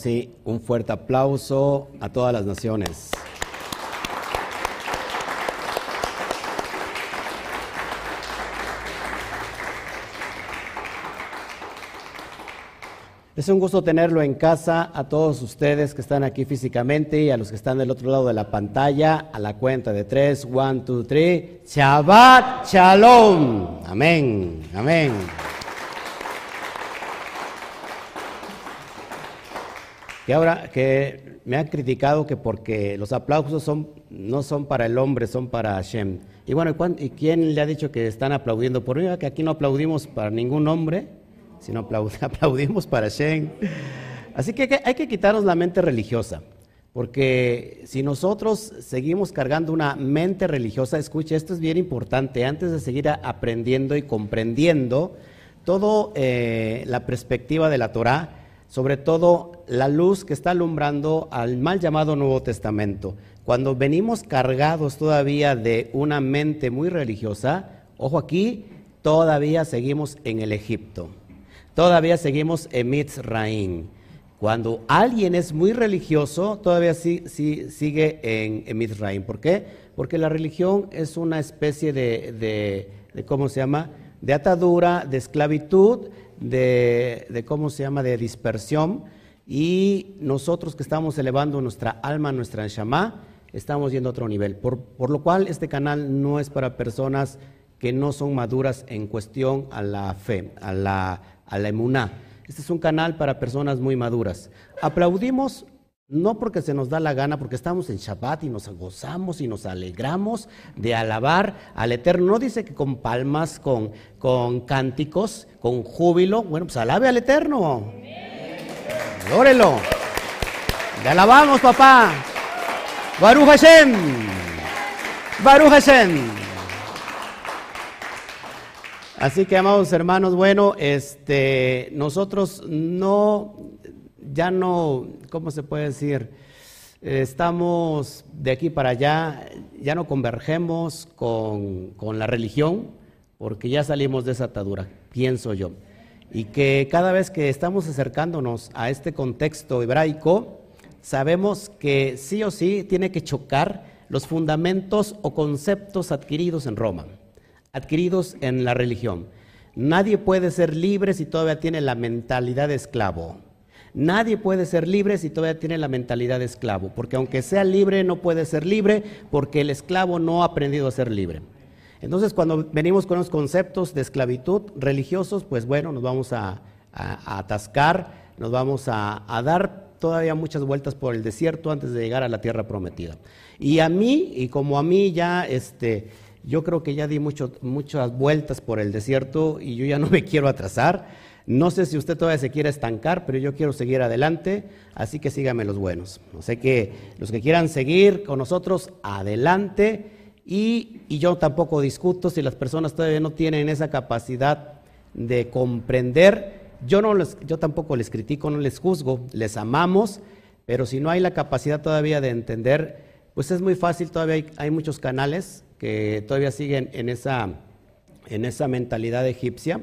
Sí, un fuerte aplauso a todas las naciones. Es un gusto tenerlo en casa a todos ustedes que están aquí físicamente y a los que están del otro lado de la pantalla. A la cuenta de tres, one, two, three. Shabbat Shalom. Amén, amén. Que ahora que me han criticado que porque los aplausos son, no son para el hombre, son para Hashem. Y bueno, ¿y quién le ha dicho que están aplaudiendo por mí? Que aquí no aplaudimos para ningún hombre sino aplaudimos para Shen. Así que hay que quitarnos la mente religiosa, porque si nosotros seguimos cargando una mente religiosa, escuche, esto es bien importante, antes de seguir aprendiendo y comprendiendo toda eh, la perspectiva de la Torah, sobre todo la luz que está alumbrando al mal llamado Nuevo Testamento. Cuando venimos cargados todavía de una mente muy religiosa, ojo aquí, todavía seguimos en el Egipto. Todavía seguimos en Mitzraim. Cuando alguien es muy religioso, todavía sí, sigue en, en. ¿Por qué? Porque la religión es una especie de, ¿cómo se llama? De atadura, de esclavitud, de, ¿cómo se llama? De dispersión. Y nosotros que estamos elevando nuestra alma, nuestra Shama, estamos yendo a otro nivel. Por, por lo cual este canal no es para personas que no son maduras en cuestión a la fe, a la a la emuná. Este es un canal para personas muy maduras. Aplaudimos no porque se nos da la gana, porque estamos en Shabbat y nos gozamos y nos alegramos de alabar al Eterno. No dice que con palmas, con, con cánticos, con júbilo. Bueno, pues alabe al Eterno. Lórelo. Le alabamos, papá. Baruch Hashem. Baruch Hashem. Así que, amados hermanos, bueno, este, nosotros no, ya no, ¿cómo se puede decir? Estamos de aquí para allá, ya no convergemos con, con la religión, porque ya salimos de esa atadura, pienso yo. Y que cada vez que estamos acercándonos a este contexto hebraico, sabemos que sí o sí tiene que chocar los fundamentos o conceptos adquiridos en Roma adquiridos en la religión. Nadie puede ser libre si todavía tiene la mentalidad de esclavo. Nadie puede ser libre si todavía tiene la mentalidad de esclavo, porque aunque sea libre, no puede ser libre porque el esclavo no ha aprendido a ser libre. Entonces, cuando venimos con los conceptos de esclavitud religiosos, pues bueno, nos vamos a, atascar, nos vamos a, dar todavía muchas vueltas por el desierto antes de llegar a la tierra prometida. Y a mí, y como a mí ya, este, yo creo que ya di muchas vueltas por el desierto y yo ya no me quiero atrasar. No sé si usted todavía se quiere estancar, pero yo quiero seguir adelante, así que síganme los buenos. No sé que los que quieran seguir con nosotros, adelante. Y, yo tampoco discuto si las personas todavía no tienen esa capacidad de comprender. Yo, no les, yo tampoco les critico, no les juzgo, les amamos, pero si no hay la capacidad todavía de entender, pues es muy fácil, todavía hay muchos canales que todavía siguen en esa, en esa mentalidad egipcia,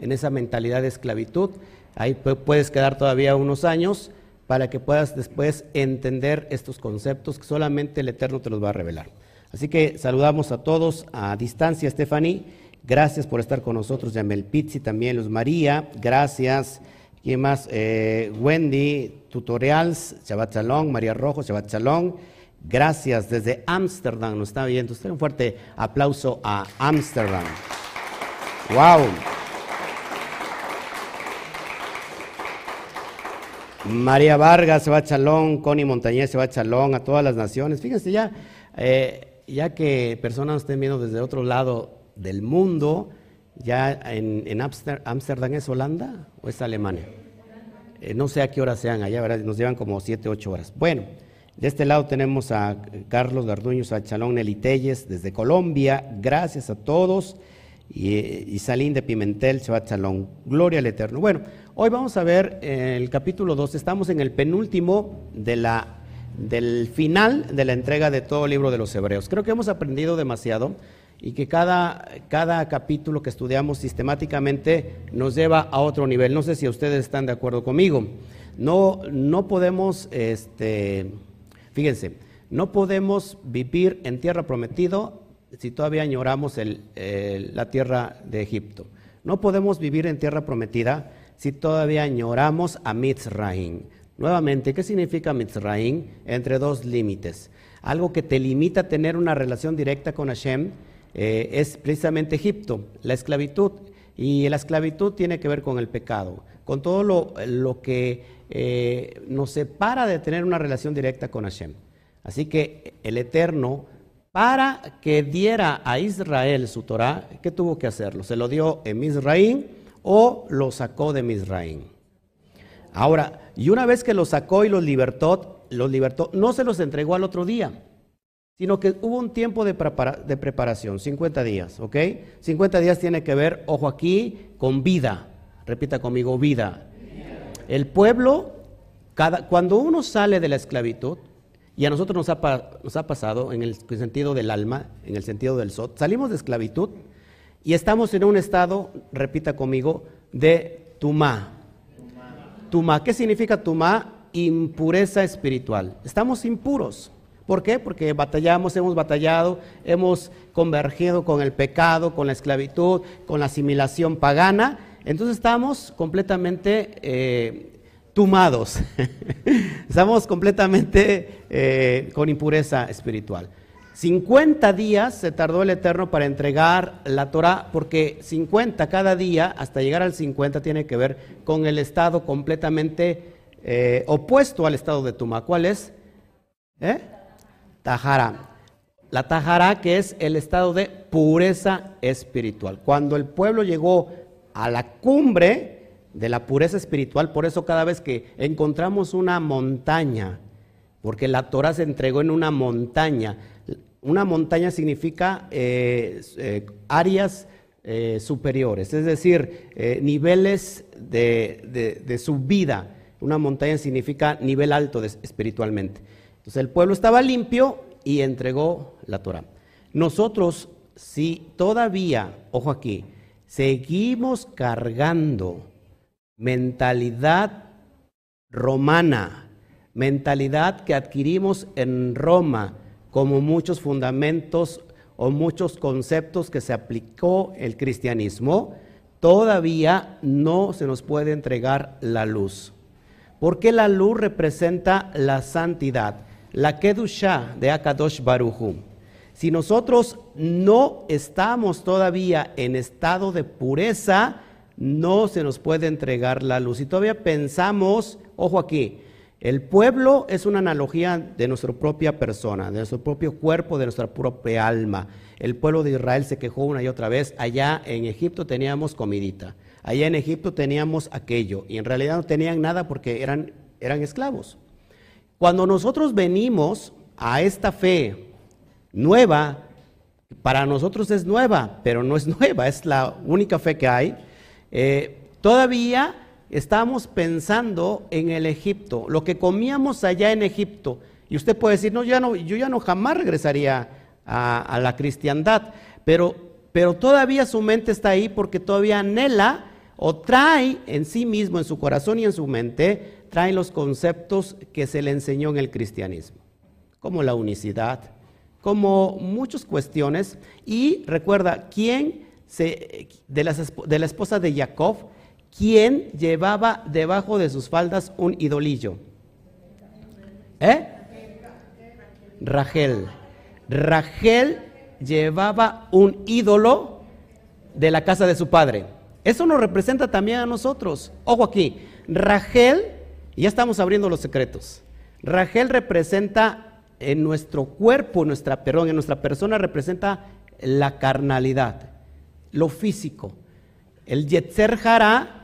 en esa mentalidad de esclavitud. Ahí puedes quedar todavía unos años para que puedas después entender estos conceptos que solamente el Eterno te los va a revelar. Así que saludamos a todos a distancia, Stephanie. Gracias por estar con nosotros, Yamel Pizzi, también Luz María. Gracias. ¿Quién más? Eh, Wendy, Tutorials, Shabbat Shalom, María Rojo, Shabbat Shalom. Gracias desde Ámsterdam, nos está viendo. Usted un fuerte aplauso a Ámsterdam. Wow. María Vargas se va a Chalón, Connie Montañez se va a Chalón, a todas las naciones. Fíjense ya, eh, ya que personas nos estén viendo desde otro lado del mundo, ya en, Ámsterdam es Holanda o es Alemania. Eh, no sé a qué hora sean allá, nos llevan como 7, 8 horas. Bueno. De este lado tenemos a Carlos Garduño Chalón Nelly Telles desde Colombia. Gracias a todos. Y, Salín de Pimentel, Chalón. Gloria al Eterno. Bueno, hoy vamos a ver el capítulo 2. Estamos en el penúltimo de la, del final de la entrega de todo el libro de los Hebreos. Creo que hemos aprendido demasiado y que cada, cada capítulo que estudiamos sistemáticamente nos lleva a otro nivel. No sé si ustedes están de acuerdo conmigo. No, no podemos, este, fíjense, no podemos vivir en tierra prometido si todavía añoramos la tierra de Egipto. No podemos vivir en tierra prometida si todavía añoramos a Mitzrayim. Nuevamente, ¿qué significa Mitzrayim? Entre dos límites. Algo que te limita a tener una relación directa con Hashem eh, es precisamente Egipto, la esclavitud. Y la esclavitud tiene que ver con el pecado, con todo lo, que eh, nos separa de tener una relación directa con Hashem. Así que el Eterno, para que diera a Israel su Torah, ¿qué tuvo que hacerlo? ¿Se lo dio en Misraín o lo sacó de Misraín? Ahora, y una vez que los sacó y los libertó, los libertó, no se los entregó al otro día, sino que hubo un tiempo de, de preparación, 50 días, ¿ok? 50 días tiene que ver, ojo aquí, con vida. Repita conmigo, vida. El pueblo, cada, cuando uno sale de la esclavitud, y a nosotros nos ha, nos ha pasado en el sentido del alma, en el sentido del sot, salimos de esclavitud y estamos en un estado, repita conmigo, de tumá. Tumá, ¿qué significa tumá? Impureza espiritual. Estamos impuros. ¿Por qué? Porque batallamos, hemos batallado, hemos convergido con el pecado, con la esclavitud, con la asimilación pagana. Entonces estamos completamente eh, tumados. estamos completamente eh, con impureza espiritual. 50 días se tardó el Eterno para entregar la Torah, porque 50 cada día, hasta llegar al 50, tiene que ver con el estado completamente eh, opuesto al estado de Tumá. ¿Cuál es? ¿Eh? Tajara. La Tajara que es el estado de pureza espiritual. Cuando el pueblo llegó a la cumbre de la pureza espiritual, por eso cada vez que encontramos una montaña, porque la Torah se entregó en una montaña, una montaña significa eh, eh, áreas eh, superiores, es decir, niveles de, de, subida. Una montaña significa nivel alto espiritualmente. Entonces el pueblo estaba limpio y entregó la Torah. Nosotros, si todavía, ojo aquí, seguimos cargando mentalidad romana, mentalidad que adquirimos en Roma, como muchos fundamentos o muchos conceptos que se aplicó el cristianismo, todavía no se nos puede entregar la luz. Porque la luz representa la santidad la Kedusha de Akadosh Baruchu. Si nosotros no estamos todavía en estado de pureza, no se nos puede entregar la luz. Y todavía pensamos, ojo aquí, el pueblo es una analogía de nuestra propia persona, de nuestro propio cuerpo, de nuestra propia alma. El pueblo de Israel se quejó una y otra vez. Allá en Egipto teníamos comidita. Allá en Egipto teníamos aquello. Y en realidad no tenían nada porque eran, eran esclavos. Cuando nosotros venimos a esta fe nueva, para nosotros es nueva, pero no es nueva, es la única fe que hay, eh, todavía estamos pensando en el Egipto, lo que comíamos allá en Egipto. Y usted puede decir, no, ya no yo ya no jamás regresaría a, la cristiandad, pero, pero todavía su mente está ahí porque todavía anhela o trae en sí mismo, en su corazón y en su mente, traen los conceptos que se le enseñó en el cristianismo, como la unicidad, como muchas cuestiones. Y recuerda, ¿quién se, de, de la esposa de Jacob, quién llevaba debajo de sus faldas un idolillo? ¿Eh? Rachel. Rachel llevaba un ídolo de la casa de su padre. Eso nos representa también a nosotros. Ojo aquí, Rachel ya estamos abriendo los secretos. Rachel representa en nuestro cuerpo, nuestra, perdón, en nuestra persona representa la carnalidad, lo físico. El Yetzer Jara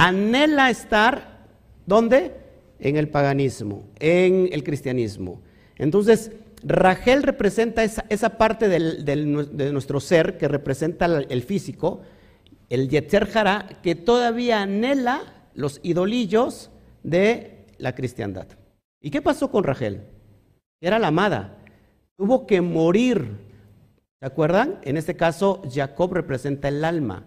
anhela estar, ¿dónde? En el paganismo, en el cristianismo. Entonces, Rachel representa esa, parte de nuestro ser que representa el físico, el Yetzer Jara, que todavía anhela los idolillos de la cristiandad. ¿Y qué pasó con Rachel? Era la amada. Tuvo que morir. ¿Se acuerdan? En este caso, Jacob representa el alma.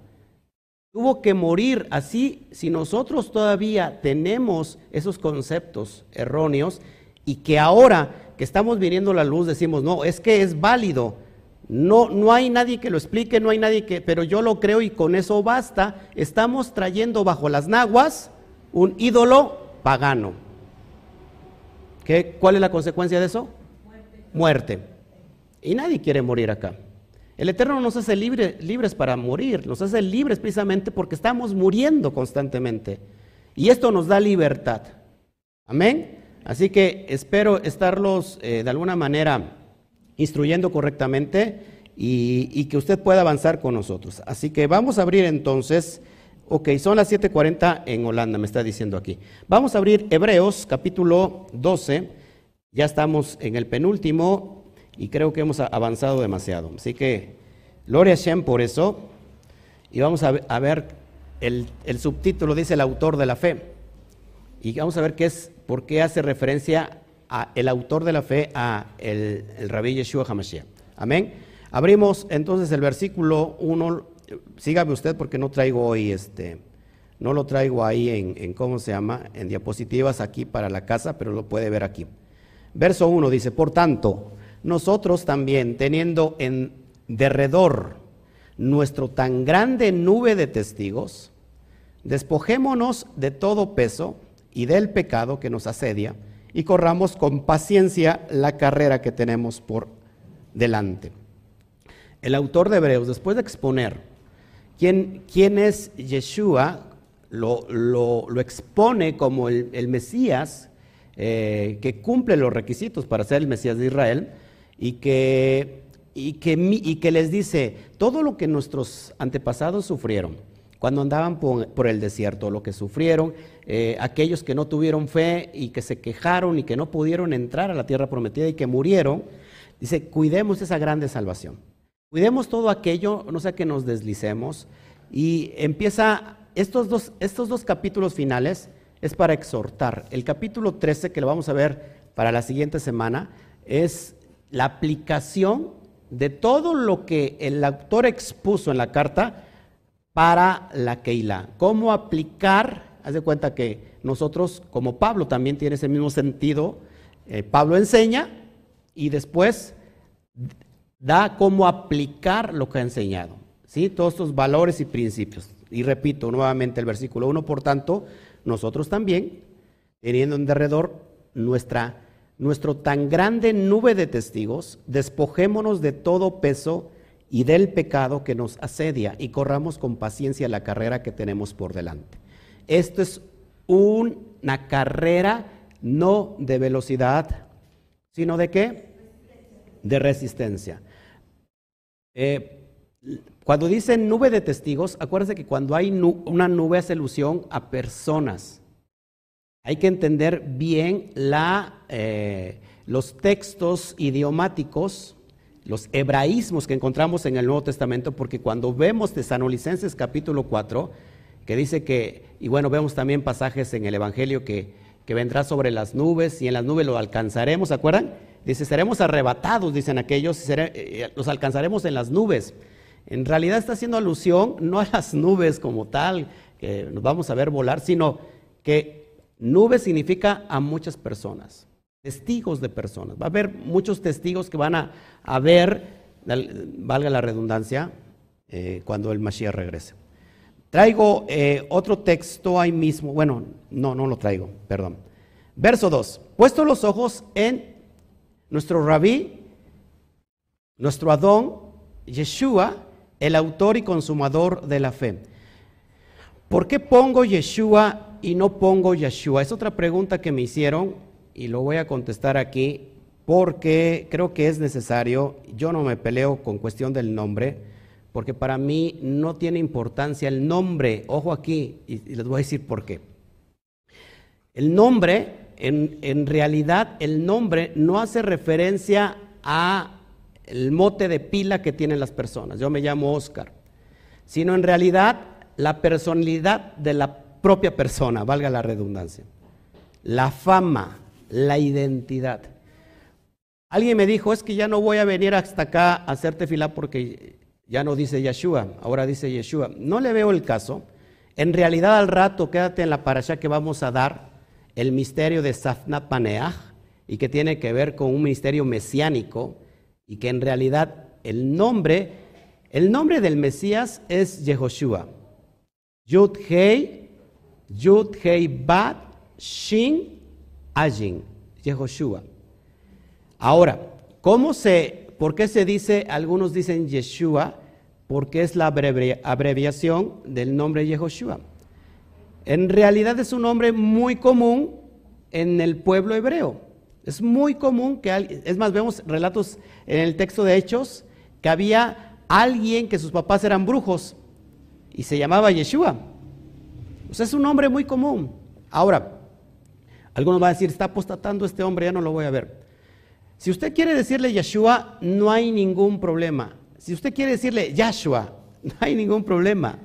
Tuvo que morir. Así, si nosotros todavía tenemos esos conceptos erróneos y que ahora que estamos viniendo a la luz decimos, no, es que es válido. No, no hay nadie que lo explique, no hay nadie que, pero yo lo creo y con eso basta. Estamos trayendo bajo las naguas un ídolo pagano. ¿Qué, ¿Cuál es la consecuencia de eso? Muerte. Muerte. Y nadie quiere morir acá. El Eterno nos hace libres para morir, nos hace libres precisamente porque estamos muriendo constantemente. Y esto nos da libertad. Amén. Así que espero estarlos eh, de alguna manera instruyendo correctamente y, y, que usted pueda avanzar con nosotros. Así que vamos a abrir entonces, ok, son las 7.40 en Holanda, me está diciendo aquí. Vamos a abrir Hebreos capítulo 12, ya estamos en el penúltimo y creo que hemos avanzado demasiado. Así que, gloria a Shem por eso. Y vamos a ver, el, subtítulo dice el autor de la fe. Y vamos a ver qué es, por qué hace referencia a el autor de la fe a el, el rabí Yeshua HaMashiach. Amén. Abrimos entonces el versículo 1. Sígame usted porque no traigo hoy este, no lo traigo ahí en, en, ¿cómo se llama? En diapositivas aquí para la casa, pero lo puede ver aquí. Verso 1 dice, por tanto, nosotros también, teniendo en derredor nuestro tan grande nube de testigos, despojémonos de todo peso y del pecado que nos asedia y corramos con paciencia la carrera que tenemos por delante. El autor de Hebreos, después de exponer quién, quién es Yeshua, lo, lo, expone como el, Mesías eh, que cumple los requisitos para ser el Mesías de Israel, y que, y que, y que les dice, todo lo que nuestros antepasados sufrieron cuando andaban por, el desierto, lo que sufrieron, eh, aquellos que no tuvieron fe y que se quejaron y que no pudieron entrar a la tierra prometida y que murieron, dice, cuidemos esa grande salvación. Cuidemos todo aquello, no sea que nos deslicemos. Y empieza, estos dos, estos dos capítulos finales es para exhortar. El capítulo 13, que lo vamos a ver para la siguiente semana, es la aplicación de todo lo que el autor expuso en la carta para la Keilah. Cómo aplicar, haz de cuenta que nosotros, como Pablo también tiene ese mismo sentido, eh, Pablo enseña y después da cómo aplicar lo que ha enseñado. ¿sí? Todos estos valores y principios. Y repito nuevamente el versículo 1, por tanto, nosotros también, teniendo en derredor nuestra nuestro tan grande nube de testigos, despojémonos de todo peso y del pecado que nos asedia y corramos con paciencia la carrera que tenemos por delante. Esto es una carrera no de velocidad, sino de qué? De resistencia. Eh, cuando dicen nube de testigos, acuérdense que cuando hay una nube hace alusión a personas. Hay que entender bien eh, los textos idiomáticos, los hebraísmos que encontramos en el Nuevo Testamento, porque cuando vemos Tesanolicenses capítulo 4, que dice que, y bueno, vemos también pasajes en el Evangelio que, vendrá sobre las nubes y en las nubes lo alcanzaremos, ¿se acuerdan? Dice, seremos arrebatados, dicen aquellos, eh, los alcanzaremos en las nubes. En realidad está haciendo alusión no a las nubes como tal, que nos vamos a ver volar, sino que Nube significa a muchas personas, testigos de personas. Va a haber muchos testigos que van a, ver, valga la redundancia, eh, cuando el Mashiach regrese. Traigo eh, otro texto ahí mismo, bueno, no, no lo traigo, perdón. Verso 2. Puesto los ojos en nuestro rabí, nuestro Adón, Yeshua, el autor y consumador de la fe. ¿Por qué pongo Yeshua y no pongo Yeshua? Es otra pregunta que me hicieron y lo voy a contestar aquí porque creo que es necesario. Yo no me peleo con cuestión del nombre, porque para mí no tiene importancia el nombre. Ojo aquí, y, les voy a decir por qué. El nombre, en, en realidad, el nombre no hace referencia a el mote de pila que tienen las personas. Yo me llamo Oscar. Sino en realidad la personalidad de la propia persona, valga la redundancia. La fama, la identidad. Alguien me dijo, es que ya no voy a venir hasta acá a hacerte fila porque Ya no dice Yeshua, ahora dice Yeshua. No le veo el caso. En realidad al rato, quédate en la parasha que vamos a dar, el misterio de Safna Paneach, y que tiene que ver con un misterio mesiánico, y que en realidad el nombre, el nombre del Mesías es Yehoshua. Yud Hei, Yud Hei Bat, Shin, Ajin, Yehoshua. Ahora, ¿cómo se, por qué se dice, algunos dicen Yeshua? Porque es la abreviación del nombre Yehoshua. En realidad es un nombre muy común en el pueblo hebreo. Es muy común que, es más, vemos relatos en el texto de Hechos, que había alguien que sus papás eran brujos y se llamaba Yeshua. Es un nombre muy común. Ahora, algunos van a decir, está apostatando este hombre, ya no lo voy a ver. Si usted quiere decirle Yeshua, no hay ningún problema. Si usted quiere decirle Yahshua, no hay ningún problema.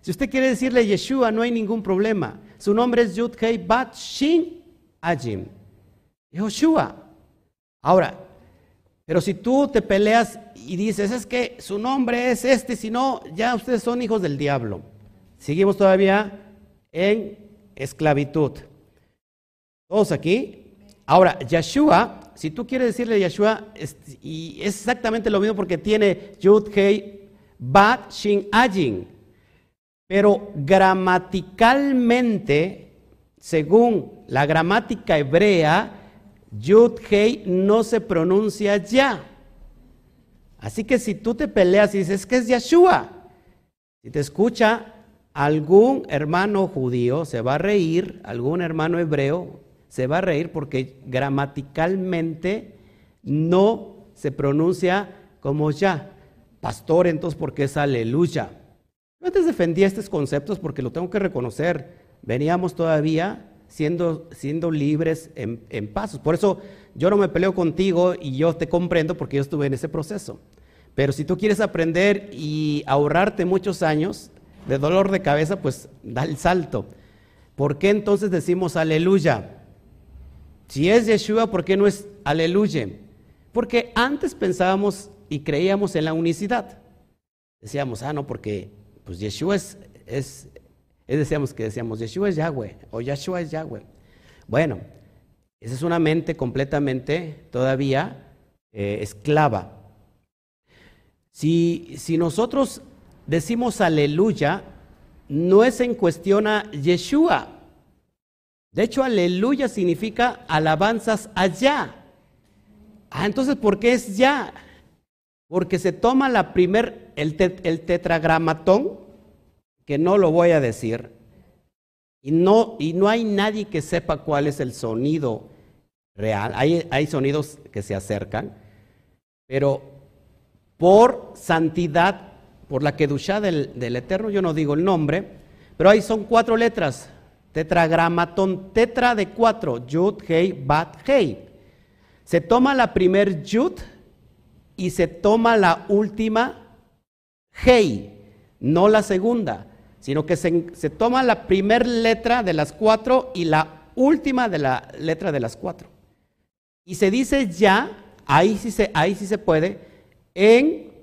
Si usted quiere decirle Yeshua, no hay ningún problema. Su nombre es Yud Hei Bat Shin Ajim. Yeshua. Ahora, pero si tú te peleas y dices, es que su nombre es este, si no, ya ustedes son hijos del diablo. Seguimos todavía en esclavitud. Todos aquí. Ahora, Yeshua si tú quieres decirle Yeshua, es, y es exactamente lo mismo porque tiene Yud, Hei, Bat, Shin, Ajin. Pero gramaticalmente, según la gramática hebrea, Yud, Hei no se pronuncia ya. Así que si tú te peleas y dices que es Yeshua, si te escucha algún hermano judío, se va a reír, algún hermano hebreo, se va a reír porque gramaticalmente no se pronuncia como ya. Pastor, entonces, ¿por qué es aleluya? Antes defendía estos conceptos porque lo tengo que reconocer. Veníamos todavía siendo, siendo libres en, en pasos. Por eso yo no me peleo contigo y yo te comprendo porque yo estuve en ese proceso. Pero si tú quieres aprender y ahorrarte muchos años de dolor de cabeza, pues da el salto. ¿Por qué entonces decimos aleluya? Si es Yeshua, ¿por qué no es aleluya? Porque antes pensábamos y creíamos en la unicidad. Decíamos, ah, no, porque pues Yeshua es, es, decíamos que decíamos, Yeshua es Yahweh o Yeshua es Yahweh. Bueno, esa es una mente completamente todavía eh, esclava. Si, si nosotros decimos aleluya, no es en cuestión a Yeshua, de hecho, aleluya significa alabanzas allá. Ah, entonces, ¿por qué es ya? Porque se toma la primer, el, el tetragramatón, que no lo voy a decir, y no, y no hay nadie que sepa cuál es el sonido real. Hay, hay sonidos que se acercan, pero por santidad, por la que del, del Eterno, yo no digo el nombre, pero ahí son cuatro letras. Tetragramatón, tetra de cuatro, yud, hei, bat, hei. Se toma la primer yud y se toma la última hei, no la segunda, sino que se, toma la primera letra de las cuatro y la última de la letra de las cuatro. Y se dice ya, ahí sí se, ahí sí se puede, en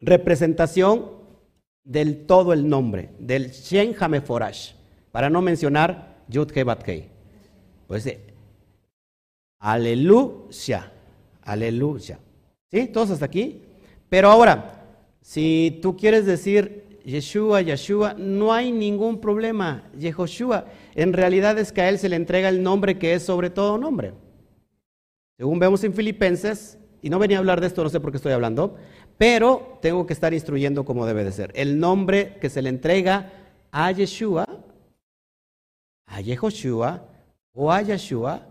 representación del todo el nombre, del Shen Hameforash. Para no mencionar Yud He Pues eh, aleluya, aleluya. ¿Sí? ¿Todos hasta aquí? Pero ahora, si tú quieres decir Yeshua, Yeshua, no hay ningún problema. Yehoshua, en realidad es que a él se le entrega el nombre que es sobre todo nombre. Según vemos en Filipenses, y no venía a hablar de esto, no sé por qué estoy hablando, pero tengo que estar instruyendo como debe de ser. El nombre que se le entrega a Yeshua a Yehoshua o a Yeshua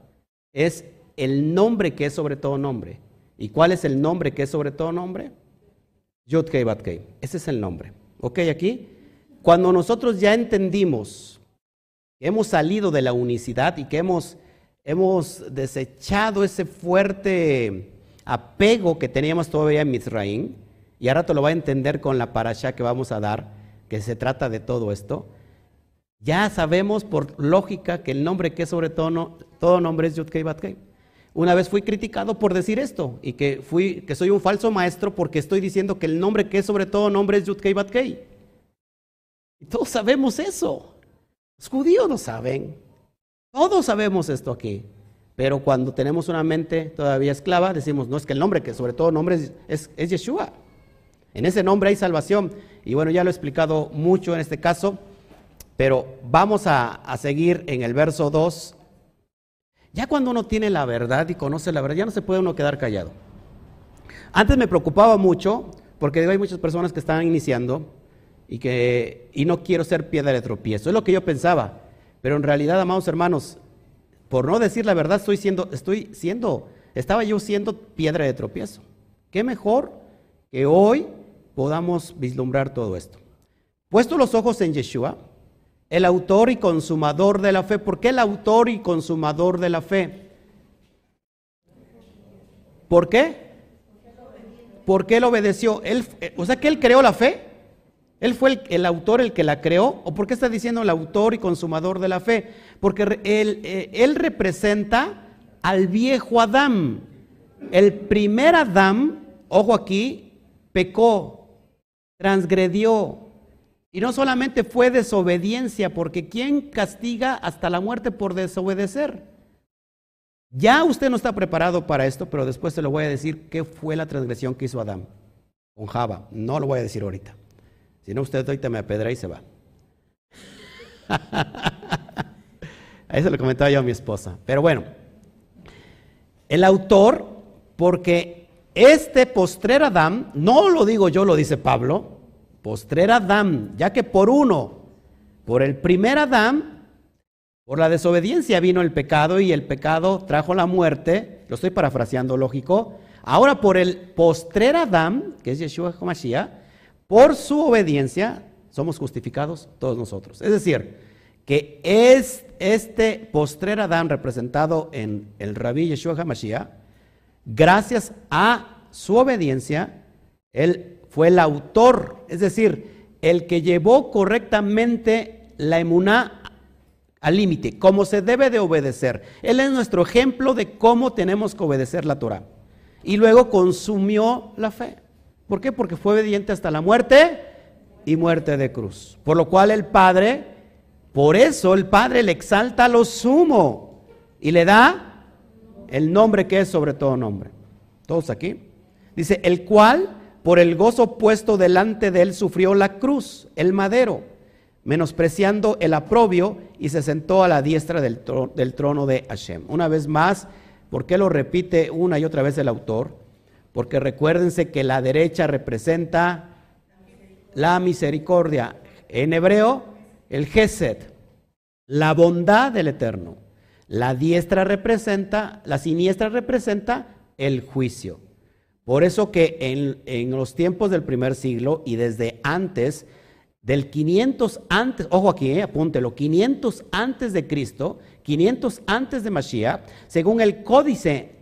es el nombre que es sobre todo nombre. ¿Y cuál es el nombre que es sobre todo nombre? Yod Kei Bat Ese es el nombre. ¿Ok? Aquí. Cuando nosotros ya entendimos que hemos salido de la unicidad y que hemos, hemos desechado ese fuerte apego que teníamos todavía en Misraim, y ahora te lo va a entender con la parasha que vamos a dar, que se trata de todo esto. Ya sabemos por lógica que el nombre que es sobre todo, todo nombre es Yudkei Batkei. Una vez fui criticado por decir esto y que, fui, que soy un falso maestro porque estoy diciendo que el nombre que es sobre todo nombre es Yudkei Batkei. Todos sabemos eso. Los judíos lo saben. Todos sabemos esto aquí. Pero cuando tenemos una mente todavía esclava, decimos, no es que el nombre, que sobre todo nombre es, es, es Yeshua. En ese nombre hay salvación. Y bueno, ya lo he explicado mucho en este caso, pero vamos a, a seguir en el verso 2 ya cuando uno tiene la verdad y conoce la verdad, ya no se puede uno quedar callado. Antes me preocupaba mucho, porque hay muchas personas que están iniciando y que y no quiero ser piedra de tropiezo. Es lo que yo pensaba. Pero en realidad, amados hermanos, por no decir la verdad, estoy siendo, estoy siendo, estaba yo siendo piedra de tropiezo. Qué mejor que hoy podamos vislumbrar todo esto. Puesto los ojos en Yeshua, el autor y consumador de la fe. ¿Por qué el autor y consumador de la fe? ¿Por qué? ¿Por qué él obedeció? Él, eh, o sea que él creó la fe. ¿Él fue el, autor el que la creó? ¿O por qué está diciendo el autor y consumador de la fe? Porque él, eh, él representa al viejo Adán. El primer Adán, ojo aquí, pecó, transgredió, y no solamente fue desobediencia, porque ¿quién castiga hasta la muerte por desobedecer? Ya usted no está preparado para esto, pero después se lo voy a decir qué fue la transgresión que hizo Adán con Java. No lo voy a decir ahorita. Si no, usted ahorita me apedra y se va. eso le comentaba yo a mi esposa. Pero bueno, el autor, porque este postrer Adán, no lo digo yo, lo dice Pablo, postrer Adán, ya que por uno, por el primer Adán, por la desobediencia vino el pecado y el pecado trajo la muerte, lo estoy parafraseando lógico, ahora por el postrer Adán, que es Yeshua HaMashiach, por su obediencia somos justificados todos nosotros. Es decir, que es este postrer Adán representado en el rabí Yeshua HaMashiach, gracias a su obediencia, él fue el autor, es decir, el que llevó correctamente la emuná al límite, como se debe de obedecer. Él es nuestro ejemplo de cómo tenemos que obedecer la Torah. Y luego consumió la fe. ¿Por qué? Porque fue obediente hasta la muerte y muerte de cruz. Por lo cual el Padre, por eso el Padre le exalta a lo sumo y le da el nombre que es sobre todo nombre. Todos aquí. Dice, el cual por el gozo puesto delante de él sufrió la cruz, el madero, menospreciando el aprobio y se sentó a la diestra del, trono, de Hashem. Una vez más, ¿por qué lo repite una y otra vez el autor? Porque recuérdense que la derecha representa la misericordia. En hebreo, el Gesed, la bondad del Eterno. La diestra representa, la siniestra representa el juicio. Por eso que en, los tiempos del primer siglo y desde antes, del 500 antes, ojo aquí, eh, apúntelo, 500 antes de Cristo, 500 antes de Mashiach, según el códice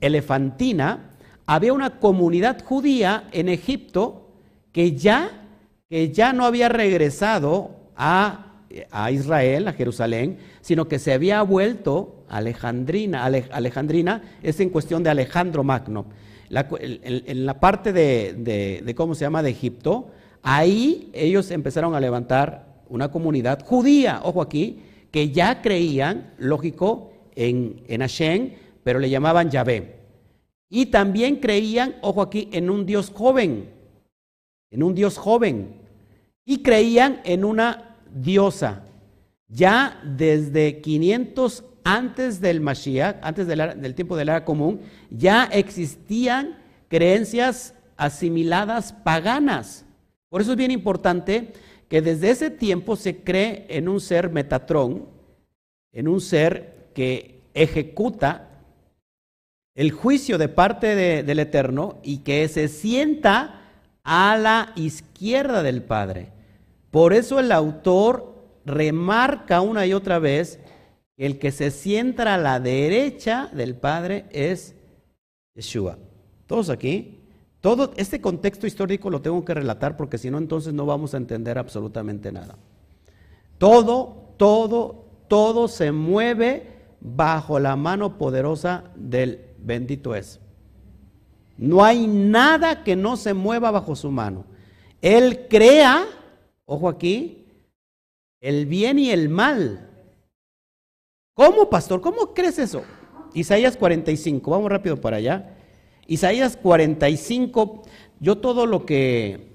elefantina, había una comunidad judía en Egipto que ya, que ya no había regresado a, a Israel, a Jerusalén, sino que se había vuelto Alejandrina. Alejandrina es en cuestión de Alejandro Magno en, la parte de, ¿cómo se llama?, de Egipto, ahí ellos empezaron a levantar una comunidad judía, ojo aquí, que ya creían, lógico, en, en Hashem, pero le llamaban Yahvé. Y también creían, ojo aquí, en un Dios joven, en un Dios joven. Y creían en una diosa. Ya desde 500 antes del Mashiach, antes del, tiempo del era común, ya existían creencias asimiladas paganas. Por eso es bien importante que desde ese tiempo se cree en un ser metatrón, en un ser que ejecuta el juicio de parte del Eterno y que se sienta a la izquierda del Padre. Por eso el autor remarca una y otra vez el que se sienta a la derecha del Padre es Yeshua. Todos aquí. Todo este contexto histórico lo tengo que relatar porque si no entonces no vamos a entender absolutamente nada. Todo, todo, todo se mueve bajo la mano poderosa del bendito es. No hay nada que no se mueva bajo su mano. Él crea, ojo aquí, el bien y el mal. ¿Cómo, pastor? ¿Cómo crees eso? Isaías 45, vamos rápido para allá. Isaías 45, yo todo lo que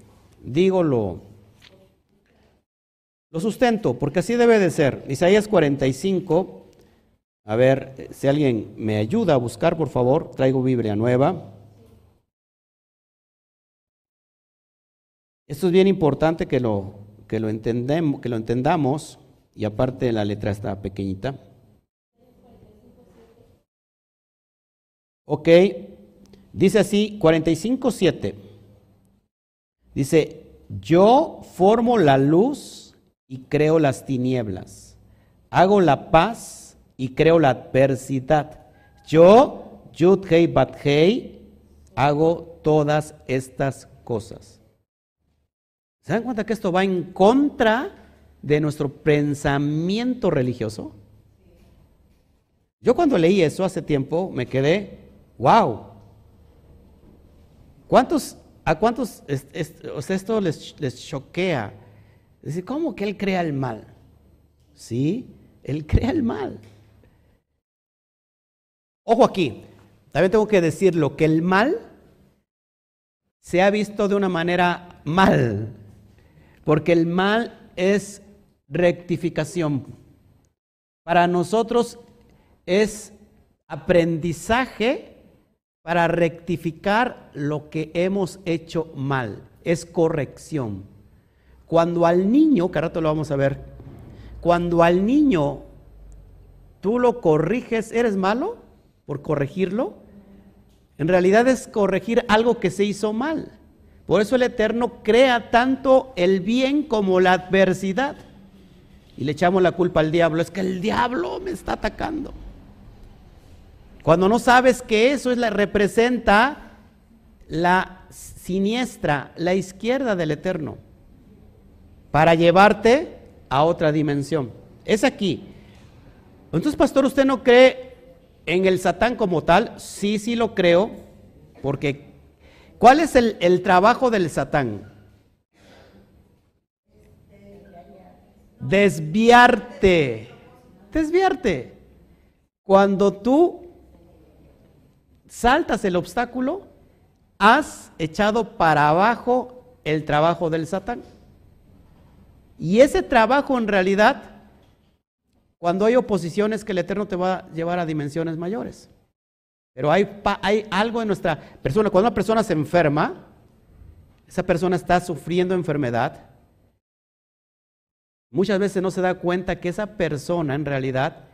digo lo, lo sustento, porque así debe de ser. Isaías 45, a ver si alguien me ayuda a buscar, por favor, traigo Biblia nueva. Esto es bien importante que lo, que lo, entendemos, que lo entendamos, y aparte la letra está pequeñita. Ok, dice así, 45.7. Dice, yo formo la luz y creo las tinieblas. Hago la paz y creo la adversidad. Yo, Yud Hei Bat Hei, hago todas estas cosas. ¿Se dan cuenta que esto va en contra de nuestro pensamiento religioso? Yo cuando leí eso hace tiempo me quedé, wow. ¿Cuántos, ¿A cuántos esto les, les choquea? Es decir, ¿cómo que Él crea el mal? Sí, Él crea el mal. Ojo aquí, también tengo que decirlo, que el mal se ha visto de una manera mal. Porque el mal es rectificación. Para nosotros es aprendizaje para rectificar lo que hemos hecho mal. Es corrección. Cuando al niño, que ahora lo vamos a ver, cuando al niño tú lo corriges, ¿eres malo por corregirlo? En realidad es corregir algo que se hizo mal. Por eso el Eterno crea tanto el bien como la adversidad. Y le echamos la culpa al diablo. Es que el diablo me está atacando. Cuando no sabes que eso es la, representa la siniestra, la izquierda del Eterno, para llevarte a otra dimensión. Es aquí. Entonces, pastor, ¿usted no cree en el Satán como tal? Sí, sí lo creo, porque ¿Cuál es el, trabajo del Satán? Desviarte. Desviarte. Cuando tú saltas el obstáculo, has echado para abajo el trabajo del Satán. Y ese trabajo en realidad, cuando hay oposiciones, que el Eterno te va a llevar a dimensiones mayores. Pero hay, hay algo en nuestra persona. Cuando una persona se enferma, esa persona está sufriendo enfermedad. Muchas veces no se da cuenta que esa persona en realidad,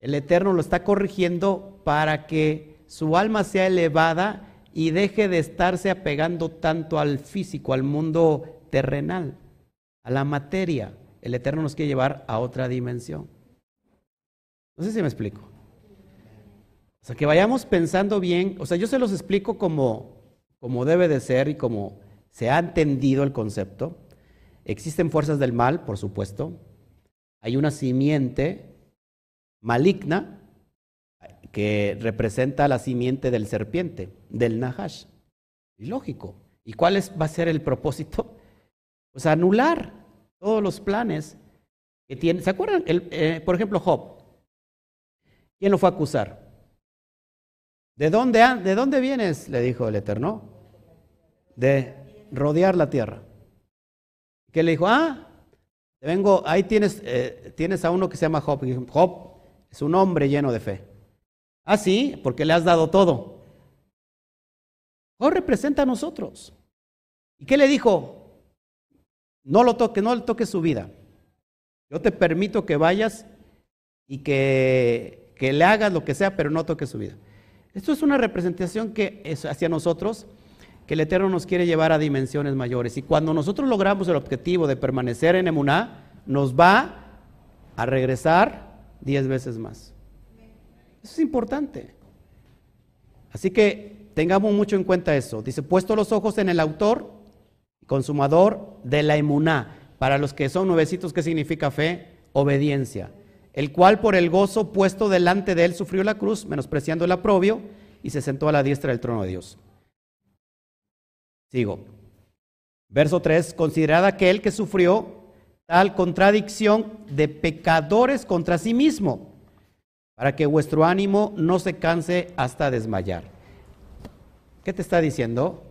el Eterno lo está corrigiendo para que su alma sea elevada y deje de estarse apegando tanto al físico, al mundo terrenal, a la materia. El Eterno nos quiere llevar a otra dimensión. No sé si me explico. Sea, que vayamos pensando bien, o sea, yo se los explico como, como debe de ser y como se ha entendido el concepto. Existen fuerzas del mal, por supuesto. Hay una simiente maligna que representa la simiente del serpiente, del Nahash. Lógico. ¿Y cuál es, va a ser el propósito? Pues anular todos los planes que tiene. ¿Se acuerdan? Eh, por ejemplo, Job. ¿Quién lo fue a acusar? ¿De dónde, ¿De dónde vienes? le dijo el Eterno. De rodear la tierra. Que le dijo, ah, vengo, ahí tienes, eh, tienes a uno que se llama Job. Job es un hombre lleno de fe. Ah, sí, porque le has dado todo. Job representa a nosotros. ¿Y qué le dijo? No lo toque, no le toque su vida. Yo te permito que vayas y que, que le hagas lo que sea, pero no toque su vida. Esto es una representación que es hacia nosotros, que el Eterno nos quiere llevar a dimensiones mayores. Y cuando nosotros logramos el objetivo de permanecer en Emuná, nos va a regresar diez veces más. Eso es importante. Así que tengamos mucho en cuenta eso. Dice, puesto los ojos en el autor, consumador de la Emuná. Para los que son nuevecitos, ¿qué significa fe? Obediencia. El cual por el gozo puesto delante de él sufrió la cruz, menospreciando el aprobio, y se sentó a la diestra del trono de Dios. Sigo. Verso 3, considerad aquel que sufrió tal contradicción de pecadores contra sí mismo, para que vuestro ánimo no se canse hasta desmayar. ¿Qué te está diciendo?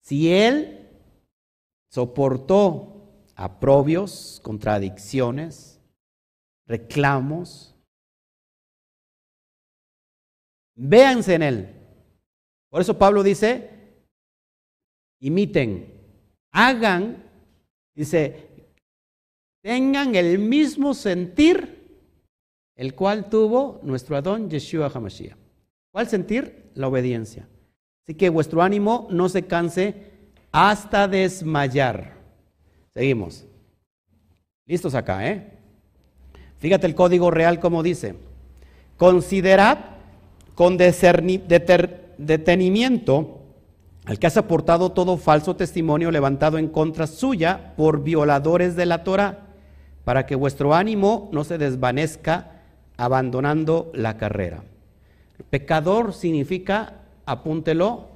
Si él soportó aprobios, contradicciones, reclamos, véanse en él. Por eso Pablo dice, imiten, hagan, dice, tengan el mismo sentir el cual tuvo nuestro Adón Yeshua HaMashiach. ¿Cuál sentir? La obediencia. Así que vuestro ánimo no se canse hasta desmayar. Seguimos. Listos acá, ¿eh? Fíjate el código real como dice. Considerad con detenimiento al que has aportado todo falso testimonio levantado en contra suya por violadores de la Torah para que vuestro ánimo no se desvanezca abandonando la carrera. Pecador significa, apúntelo,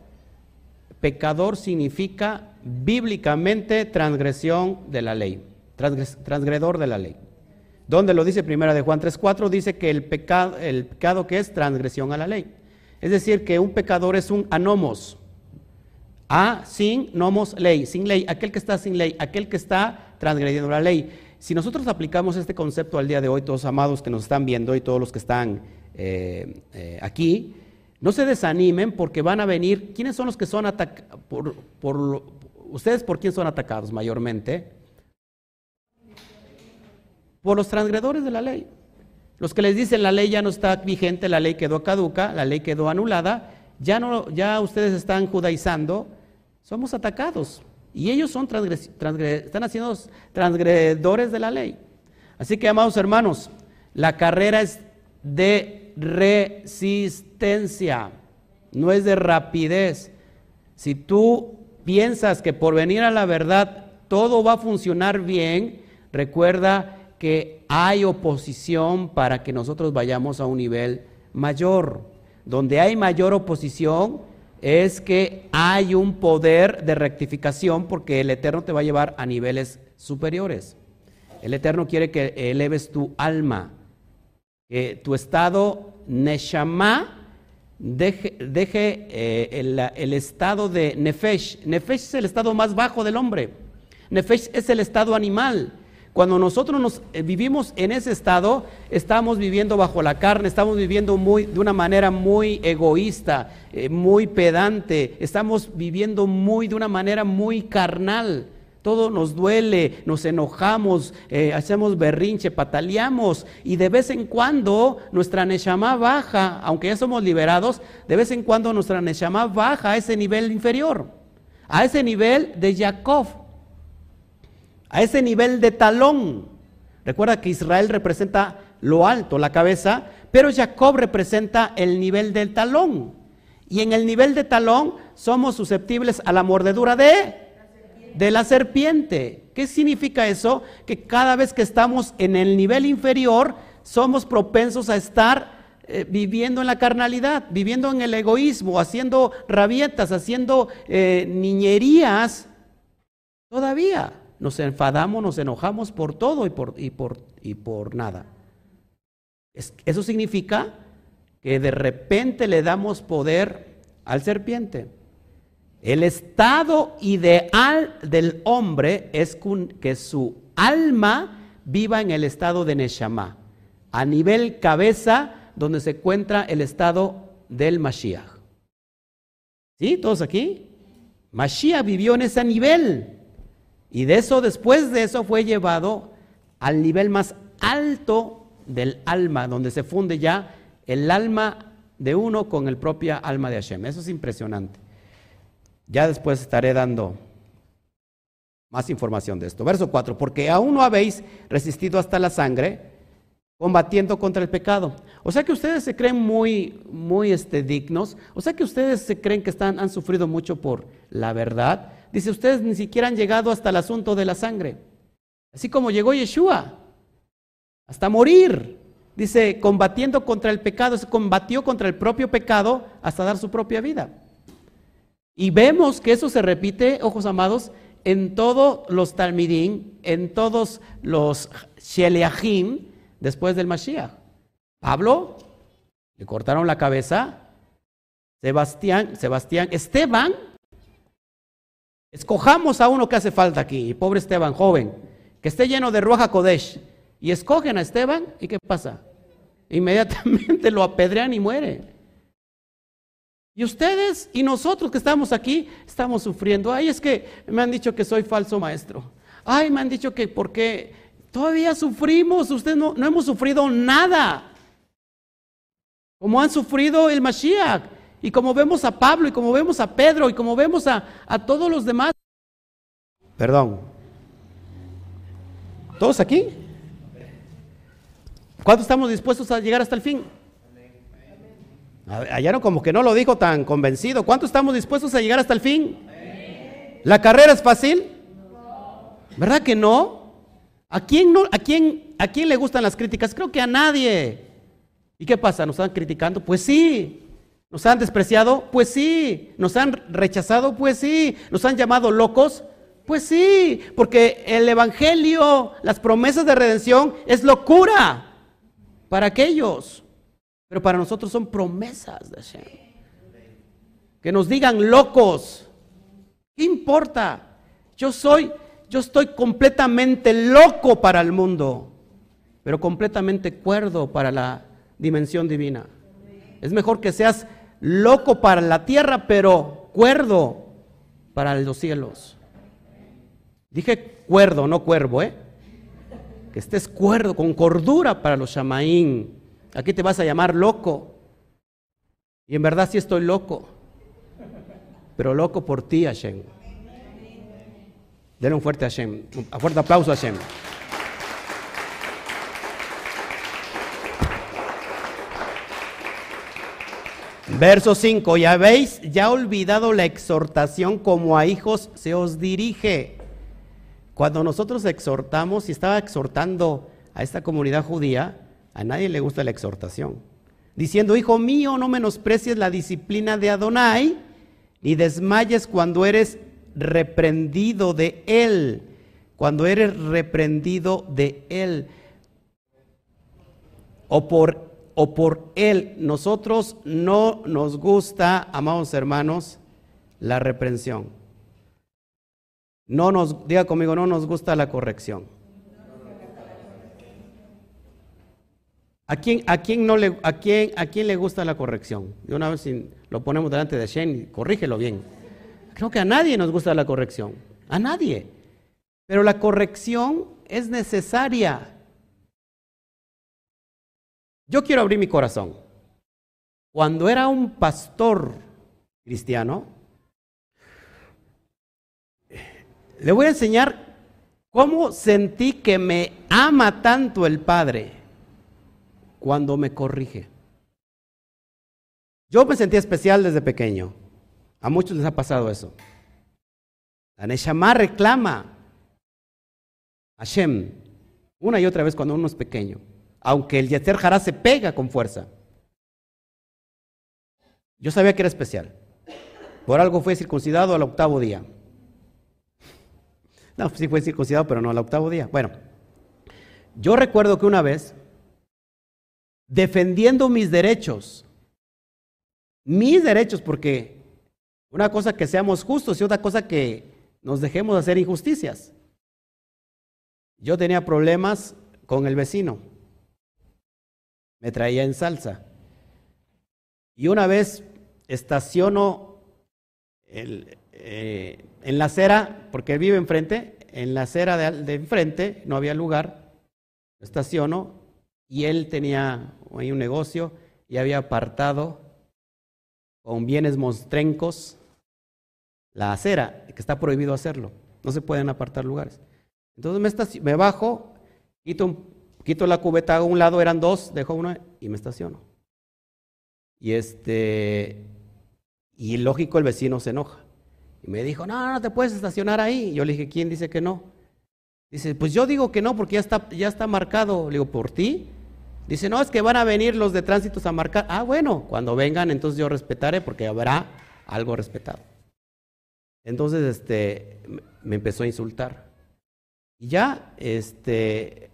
pecador significa bíblicamente transgresión de la ley, transgredor de la ley. Donde lo dice primera de Juan 3.4, dice que el pecado, el pecado que es transgresión a la ley. Es decir, que un pecador es un anomos. A sin nomos ley, sin ley, aquel que está sin ley, aquel que está transgrediendo la ley. Si nosotros aplicamos este concepto al día de hoy, todos amados que nos están viendo y todos los que están eh, eh, aquí, no se desanimen porque van a venir. ¿Quiénes son los que son atacados? Por, ¿Ustedes por quién son atacados mayormente? Por los transgredores de la ley. Los que les dicen la ley ya no está vigente, la ley quedó caduca, la ley quedó anulada, ya, no, ya ustedes están judaizando, somos atacados. Y ellos son están haciendo transgredores de la ley. Así que, amados hermanos, la carrera es de resistencia, no es de rapidez. Si tú piensas que por venir a la verdad todo va a funcionar bien, recuerda que hay oposición para que nosotros vayamos a un nivel mayor. Donde hay mayor oposición, es que hay un poder de rectificación porque el Eterno te va a llevar a niveles superiores. El Eterno quiere que eleves tu alma, que tu estado Neshama deje, eh, el, estado de Nefesh. Nefesh es el estado más bajo del hombre. Nefesh es el estado animal. Cuando nosotros nos eh, vivimos en ese estado, estamos viviendo bajo la carne, estamos viviendo muy, de una manera muy egoísta, eh, muy pedante, estamos viviendo muy de una manera muy carnal. Todo nos duele, nos enojamos, eh, hacemos berrinche, pataleamos y de vez en cuando nuestra Neshama baja, aunque ya somos liberados, de vez en cuando nuestra Neshama baja a ese nivel inferior, a ese nivel de Jacob a ese nivel de talón. Recuerda que Israel representa lo alto, la cabeza, pero Jacob representa el nivel del talón. Y en el nivel de talón somos susceptibles a la mordedura de, de la serpiente. ¿Qué significa eso? Que cada vez que estamos en el nivel inferior, somos propensos a estar eh, viviendo en la carnalidad, viviendo en el egoísmo, haciendo rabietas, haciendo eh, niñerías todavía nos enfadamos, nos enojamos por todo y por, y por, y por nada. eso significa que de repente le damos poder al serpiente. El estado ideal del hombre es que su alma viva en el estado de Neshama, a nivel cabeza, donde se encuentra el estado del Mashiach. ¿Sí? ¿Todos aquí? Mashiach vivió en ese nivel. Y de eso, después de eso, fue llevado al nivel más alto del alma, donde se funde ya el alma de uno con el propia alma de Hashem. Eso es impresionante. Ya después estaré dando más información de esto. Verso 4, porque aún no habéis resistido hasta la sangre, combatiendo contra el pecado. O sea que ustedes se creen muy, muy este, dignos, o sea que ustedes se creen que están, han sufrido mucho por la verdad, Dice, ustedes ni siquiera han llegado hasta el asunto de la sangre. Así como llegó Yeshua, hasta morir. Dice, combatiendo contra el pecado, se combatió contra el propio pecado hasta dar su propia vida. Y vemos que eso se repite, ojos amados, en todos los Talmidim, en todos los Sheliachim, después del Mashiach. Pablo, le cortaron la cabeza, Sebastián, Sebastián, Esteban, escojamos a uno que hace falta aquí, pobre Esteban, joven, que esté lleno de Ruaja Kodesh, y escogen a Esteban, ¿y qué pasa? Inmediatamente lo apedrean y muere. Y ustedes y nosotros que estamos aquí estamos sufriendo. Ay, es que me han dicho que soy falso maestro. Ay, me han dicho que porque todavía sufrimos, ustedes no, no hemos sufrido nada. Como han sufrido el Mashiach. Y como vemos a Pablo y como vemos a Pedro y como vemos a, a todos los demás. Perdón. ¿Todos aquí? ¿Cuánto estamos dispuestos a llegar hasta el fin? no como que no lo dijo tan convencido. ¿Cuánto estamos dispuestos a llegar hasta el fin? ¿La carrera es fácil? ¿Verdad que no? ¿A quién, no, a, quién, ¿A quién le gustan las críticas? Creo que a nadie. ¿Y qué pasa? ¿Nos están criticando? Pues sí. ¿Nos han despreciado? Pues sí. ¿Nos han rechazado? Pues sí. ¿Nos han llamado locos? Pues sí. Porque el Evangelio, las promesas de redención es locura para aquellos. Pero para nosotros son promesas de Hashem. Que nos digan locos. ¿Qué importa? Yo soy, yo estoy completamente loco para el mundo, pero completamente cuerdo para la dimensión divina. Es mejor que seas loco para la tierra, pero cuerdo para los cielos. Dije cuerdo, no cuervo, ¿eh? que estés cuerdo, con cordura para los shamaín. Aquí te vas a llamar loco. Y en verdad sí estoy loco. Pero loco por ti, Hashem. Denle un fuerte Hashem. Un fuerte aplauso a Hashem. Verso 5, ya veis, ya olvidado la exhortación como a hijos se os dirige. Cuando nosotros exhortamos, y estaba exhortando a esta comunidad judía, a nadie le gusta la exhortación. Diciendo, hijo mío, no menosprecies la disciplina de Adonai, ni desmayes cuando eres reprendido de él, cuando eres reprendido de él, o por, o por él. Nosotros no nos gusta, amados hermanos, la reprensión. No nos, diga conmigo, no nos gusta la corrección. ¿A quién, a quién, no le, a quién, a quién le gusta la corrección? De una vez lo ponemos delante de Shane, corrígelo bien. Creo que a nadie nos gusta la corrección. A nadie. Pero la corrección es necesaria. Yo quiero abrir mi corazón. Cuando era un pastor cristiano, Le voy a enseñar cómo sentí que me ama tanto el Padre cuando me corrige. Yo me sentí especial desde pequeño. A muchos les ha pasado eso. La Neshama reclama a Hashem una y otra vez cuando uno es pequeño, aunque el Yeter Hará se pega con fuerza. Yo sabía que era especial. Por algo fue circuncidado al octavo día. No, sí fue circuncidado, pero no al octavo día. Bueno, yo recuerdo que una vez, defendiendo mis derechos, mis derechos, porque una cosa que seamos justos y otra cosa que nos dejemos hacer injusticias. Yo tenía problemas con el vecino. Me traía en salsa. Y una vez estaciono eh, en la acera, porque vive enfrente, en la acera de, enfrente no había lugar, estaciono y él tenía ahí un negocio y había apartado con bienes monstrencos la acera, que está prohibido hacerlo, no se pueden apartar lugares. Entonces me, me bajo, quito, quito la cubeta a un lado, eran dos, dejo uno y me estaciono. Y este, y lógico el vecino se enoja. Y me dijo, no, no te puedes estacionar ahí. Yo le dije, ¿quién dice que no? Dice, pues yo digo que no porque ya está, ya está marcado. Le digo, ¿por ti? Dice, no, es que van a venir los de tránsitos a marcar. Ah, bueno, cuando vengan, entonces yo respetaré porque habrá algo respetado. Entonces, este, me empezó a insultar. Y ya, este,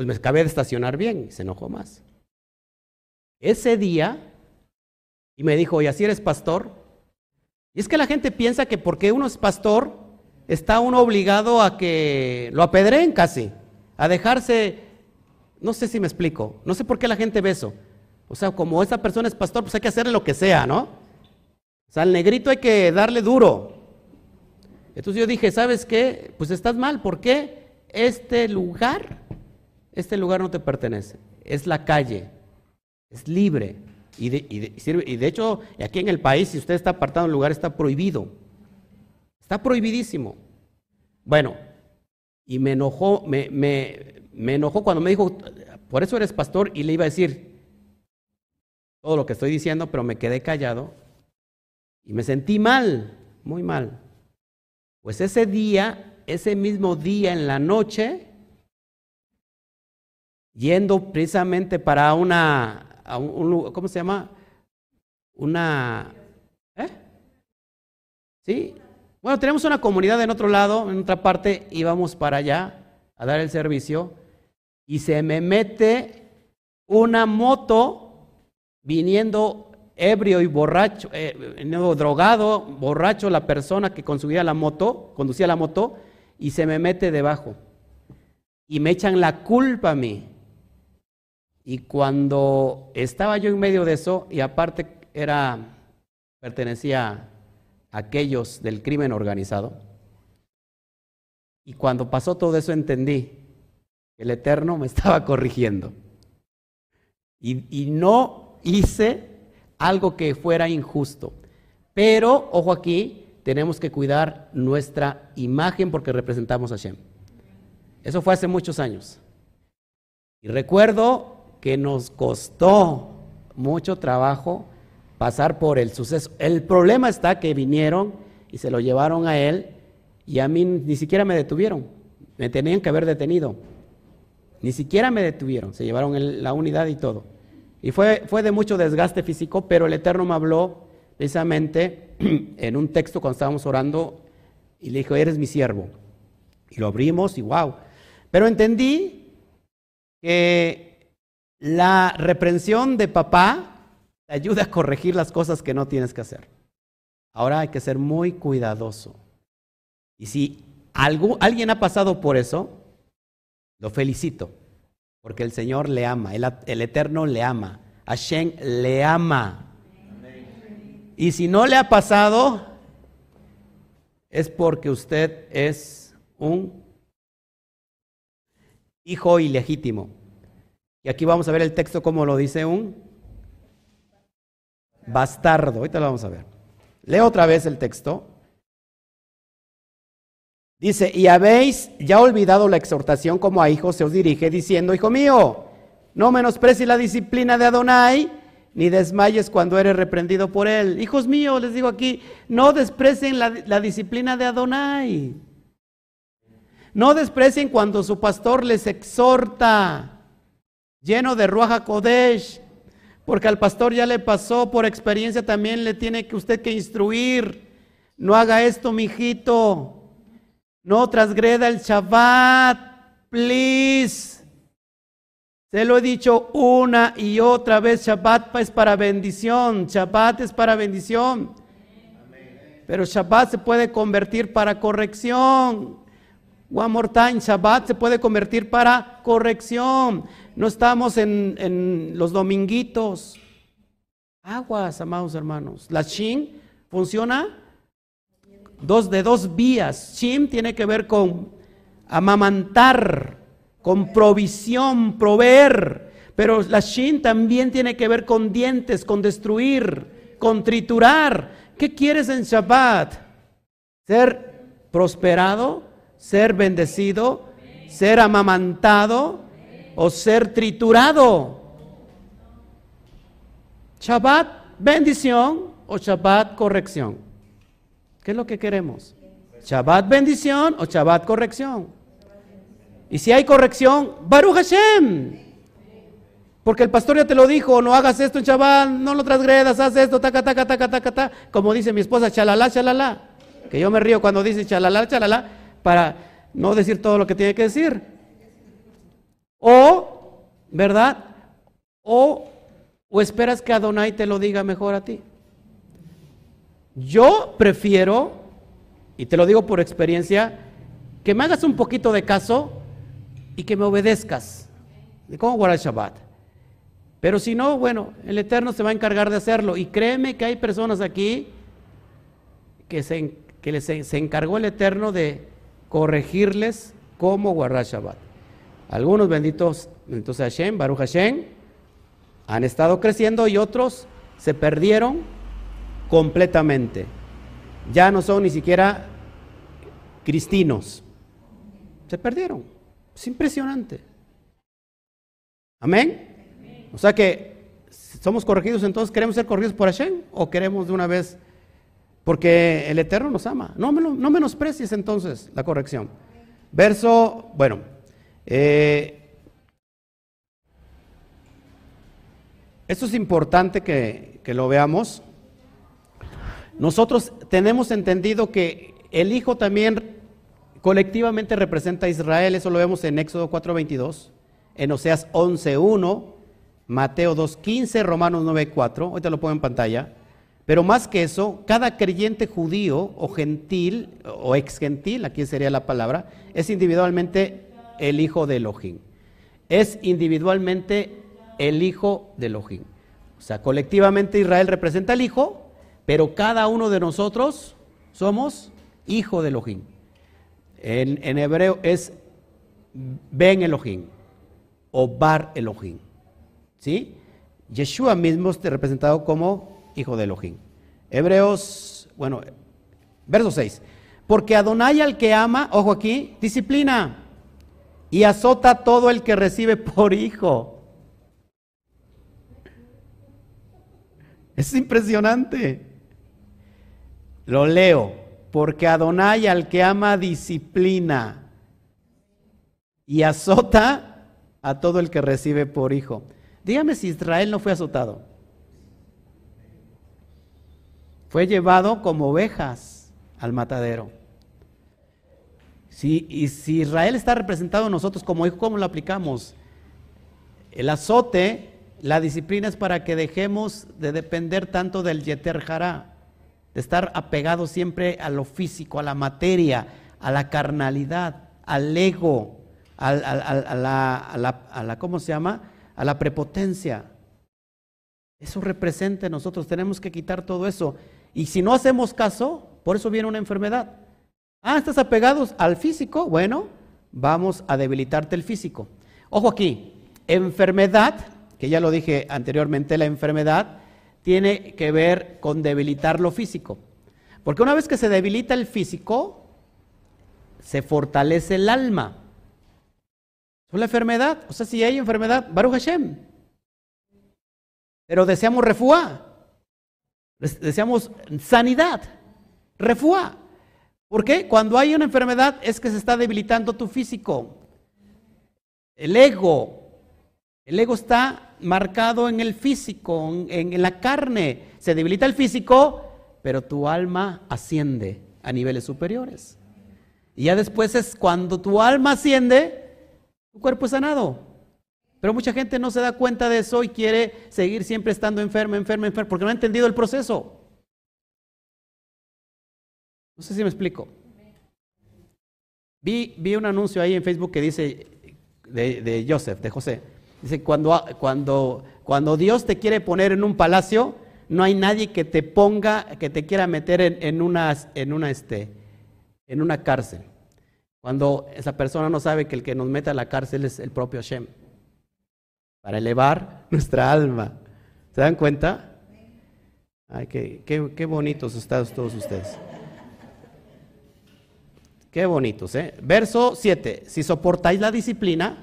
pues me acabé de estacionar bien y se enojó más. Ese día, y me dijo, ¿y así eres pastor? Y es que la gente piensa que porque uno es pastor, está uno obligado a que lo apedreen casi, a dejarse, no sé si me explico, no sé por qué la gente ve eso. O sea, como esa persona es pastor, pues hay que hacerle lo que sea, ¿no? O sea, al negrito hay que darle duro. Entonces yo dije, ¿sabes qué? Pues estás mal, ¿por qué? Este lugar, este lugar no te pertenece, es la calle, es libre. Y de, y de, hecho, aquí en el país, si usted está apartado un lugar, está prohibido. Está prohibidísimo. Bueno, y me enojó, me, me, me enojó cuando me dijo, por eso eres pastor, y le iba a decir todo lo que estoy diciendo, pero me quedé callado y me sentí mal, muy mal. Pues ese día, ese mismo día en la noche, yendo precisamente para una, un, ¿cómo se llama? Una, ¿eh? ¿Sí? Bueno, tenemos una comunidad en otro lado, en otra parte, íbamos para allá a dar el servicio y se me mete una moto viniendo ebrio y borracho, eh, drogado, borracho la persona que conducía la moto, conducía la moto y se me mete debajo y me echan la culpa a mí. Y cuando estaba yo en medio de eso, y aparte era, pertenecía a aquellos del crimen organizado, y cuando pasó todo eso entendí que el Eterno me estaba corrigiendo. Y, y no hice algo que fuera injusto. Pero, ojo aquí, tenemos que cuidar nuestra imagen porque representamos a Hashem. Eso fue hace muchos años. Y recuerdo que nos costó mucho trabajo pasar por el suceso. El problema está que vinieron y se lo llevaron a él y a mí ni siquiera me detuvieron. Me tenían que haber detenido. Ni siquiera me detuvieron. Se llevaron la unidad y todo. Y fue, fue de mucho desgaste físico, pero el Eterno me habló precisamente en un texto cuando estábamos orando y le dijo, eres mi siervo. Y lo abrimos y wow. Pero entendí que la reprensión de papá te ayuda a corregir las cosas que no tienes que hacer. Ahora hay que ser muy cuidadoso. Y si alguien ha pasado por eso, lo felicito, porque el Señor le ama, el, Eterno le ama, Hashem le ama. Y si no le ha pasado, es porque usted es un hijo ilegítimo. Y aquí vamos a ver el texto como lo dice un bastardo. Ahorita lo vamos a ver. Leo otra vez el texto. Dice, y habéis ya olvidado la exhortación como a hijos se os dirige, diciendo, hijo mío, no menosprecies la disciplina de Adonai, ni desmayes cuando eres reprendido por él. Hijos míos, les digo aquí, no desprecien la, la disciplina de Adonai. No desprecien cuando su pastor les exhorta lleno de Ruaja Kodesh, porque al pastor ya le pasó por experiencia, también le tiene que usted que instruir. No haga esto, mijito. No transgreda el Shabbat, please. Se lo he dicho una y otra vez, Shabbat es para bendición, Shabbat es para bendición. Pero Shabbat se puede convertir para corrección. One more time, Shabbat se puede convertir para corrección. No estamos en, los dominguitos. Aguas, amados hermanos. La Shin funciona dos, de dos vías. Shin tiene que ver con amamantar, con provisión, proveer. Pero la Shin también tiene que ver con dientes, con destruir, con triturar. ¿Qué quieres en Shabbat? Ser prosperado, ser bendecido, ser amamantado, o ser triturado. Shabbat bendición o Shabbat corrección. ¿Qué es lo que queremos? Shabbat bendición o Shabbat corrección. Y si hay corrección, Baruch Hashem. Porque el pastor ya te lo dijo, no hagas esto, chaval, no lo transgredas, haz esto, taca, taca, taca, taca, taca, como dice mi esposa, chalala, chalala. Que yo me río cuando dice chalala, chalala, para no decir todo lo que tiene que decir. O, ¿verdad? O, o esperas que Adonai te lo diga mejor a ti. Yo prefiero, y te lo digo por experiencia, que me hagas un poquito de caso y que me obedezcas. ¿De cómo guardar Shabbat? Pero si no, bueno, el Eterno se va a encargar de hacerlo. Y créeme que hay personas aquí que se, que les, se encargó el Eterno de corregirles cómo guardar Shabbat. Algunos benditos, benditos Hashem, Baruch Hashem, han estado creciendo y otros se perdieron completamente. Ya no son ni siquiera cristinos. Se perdieron. Es impresionante. Amén. O sea que somos corregidos, entonces queremos ser corregidos por Hashem o queremos de una vez, porque el Eterno nos ama. No, no menosprecies entonces la corrección. Verso, bueno, eh, esto es importante que, que lo veamos. Nosotros tenemos entendido que el Hijo también colectivamente representa a Israel, eso lo vemos en Éxodo 4:22, en Oseas 11:1, Mateo 2:15, Romanos 9:4, ahorita lo pongo en pantalla. Pero más que eso, cada creyente judío o gentil o ex gentil, aquí sería la palabra, es individualmente el hijo de Elohim. Es individualmente el hijo de Elohim. O sea, colectivamente Israel representa al hijo, pero cada uno de nosotros somos hijo de Elohim. En, hebreo es Ben Elohim o Bar Elohim. ¿Sí? Yeshua mismo está representado como hijo de Elohim. Hebreos, bueno, verso 6. Porque Adonai al que ama, ojo aquí, disciplina y azota a todo el que recibe por hijo. Es impresionante. Lo leo, porque Adonai al que ama disciplina y azota a todo el que recibe por hijo. Dígame si Israel no fue azotado. Fue llevado como ovejas al matadero. Si, y si Israel está representado en nosotros como hijo, ¿cómo lo aplicamos? El azote, la disciplina es para que dejemos de depender tanto del Yeter Jara de estar apegado siempre a lo físico, a la materia, a la carnalidad, al ego, a, la, ¿cómo se llama? A la prepotencia. Eso representa nosotros, tenemos que quitar todo eso. Y si no hacemos caso, por eso viene una enfermedad. Ah, estás apegado al físico, bueno, vamos a debilitarte el físico. Ojo aquí, enfermedad, que ya lo dije anteriormente, la enfermedad tiene que ver con debilitar lo físico. Porque una vez que se debilita el físico, se fortalece el alma. Es la enfermedad. O sea, si hay enfermedad, Baruch Hashem. Pero deseamos refuá. Deseamos sanidad. Refuá. ¿Por qué? Cuando hay una enfermedad es que se está debilitando tu físico. El ego. El ego está marcado en el físico, en, la carne. Se debilita el físico, pero tu alma asciende a niveles superiores. Y ya después es cuando tu alma asciende, tu cuerpo es sanado. Pero mucha gente no se da cuenta de eso y quiere seguir siempre estando enfermo, enfermo, enfermo, porque no ha entendido el proceso. No sé si me explico. Vi, vi un anuncio ahí en Facebook que dice de, de Joseph, de José Dice, cuando, cuando, cuando Dios te quiere poner en un palacio, no hay nadie que te ponga, que te quiera meter en, una, en, una, este, en una cárcel. Cuando esa persona no sabe que el que nos mete a la cárcel es el propio Hashem. Para elevar nuestra alma. ¿Se dan cuenta? Ay, qué, qué, qué bonitos están todos ustedes. Qué bonitos, ¿eh? Verso 7. Si soportáis la disciplina,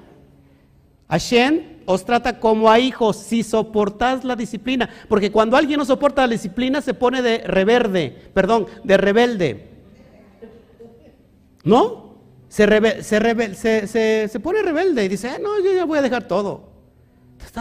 Hashem os trata como a hijos si soportas la disciplina. Porque cuando alguien no soporta la disciplina se pone de reverde, perdón, de rebelde. ¿No? Se, se, se, pone rebelde y dice, ah, no, yo ya voy a dejar todo.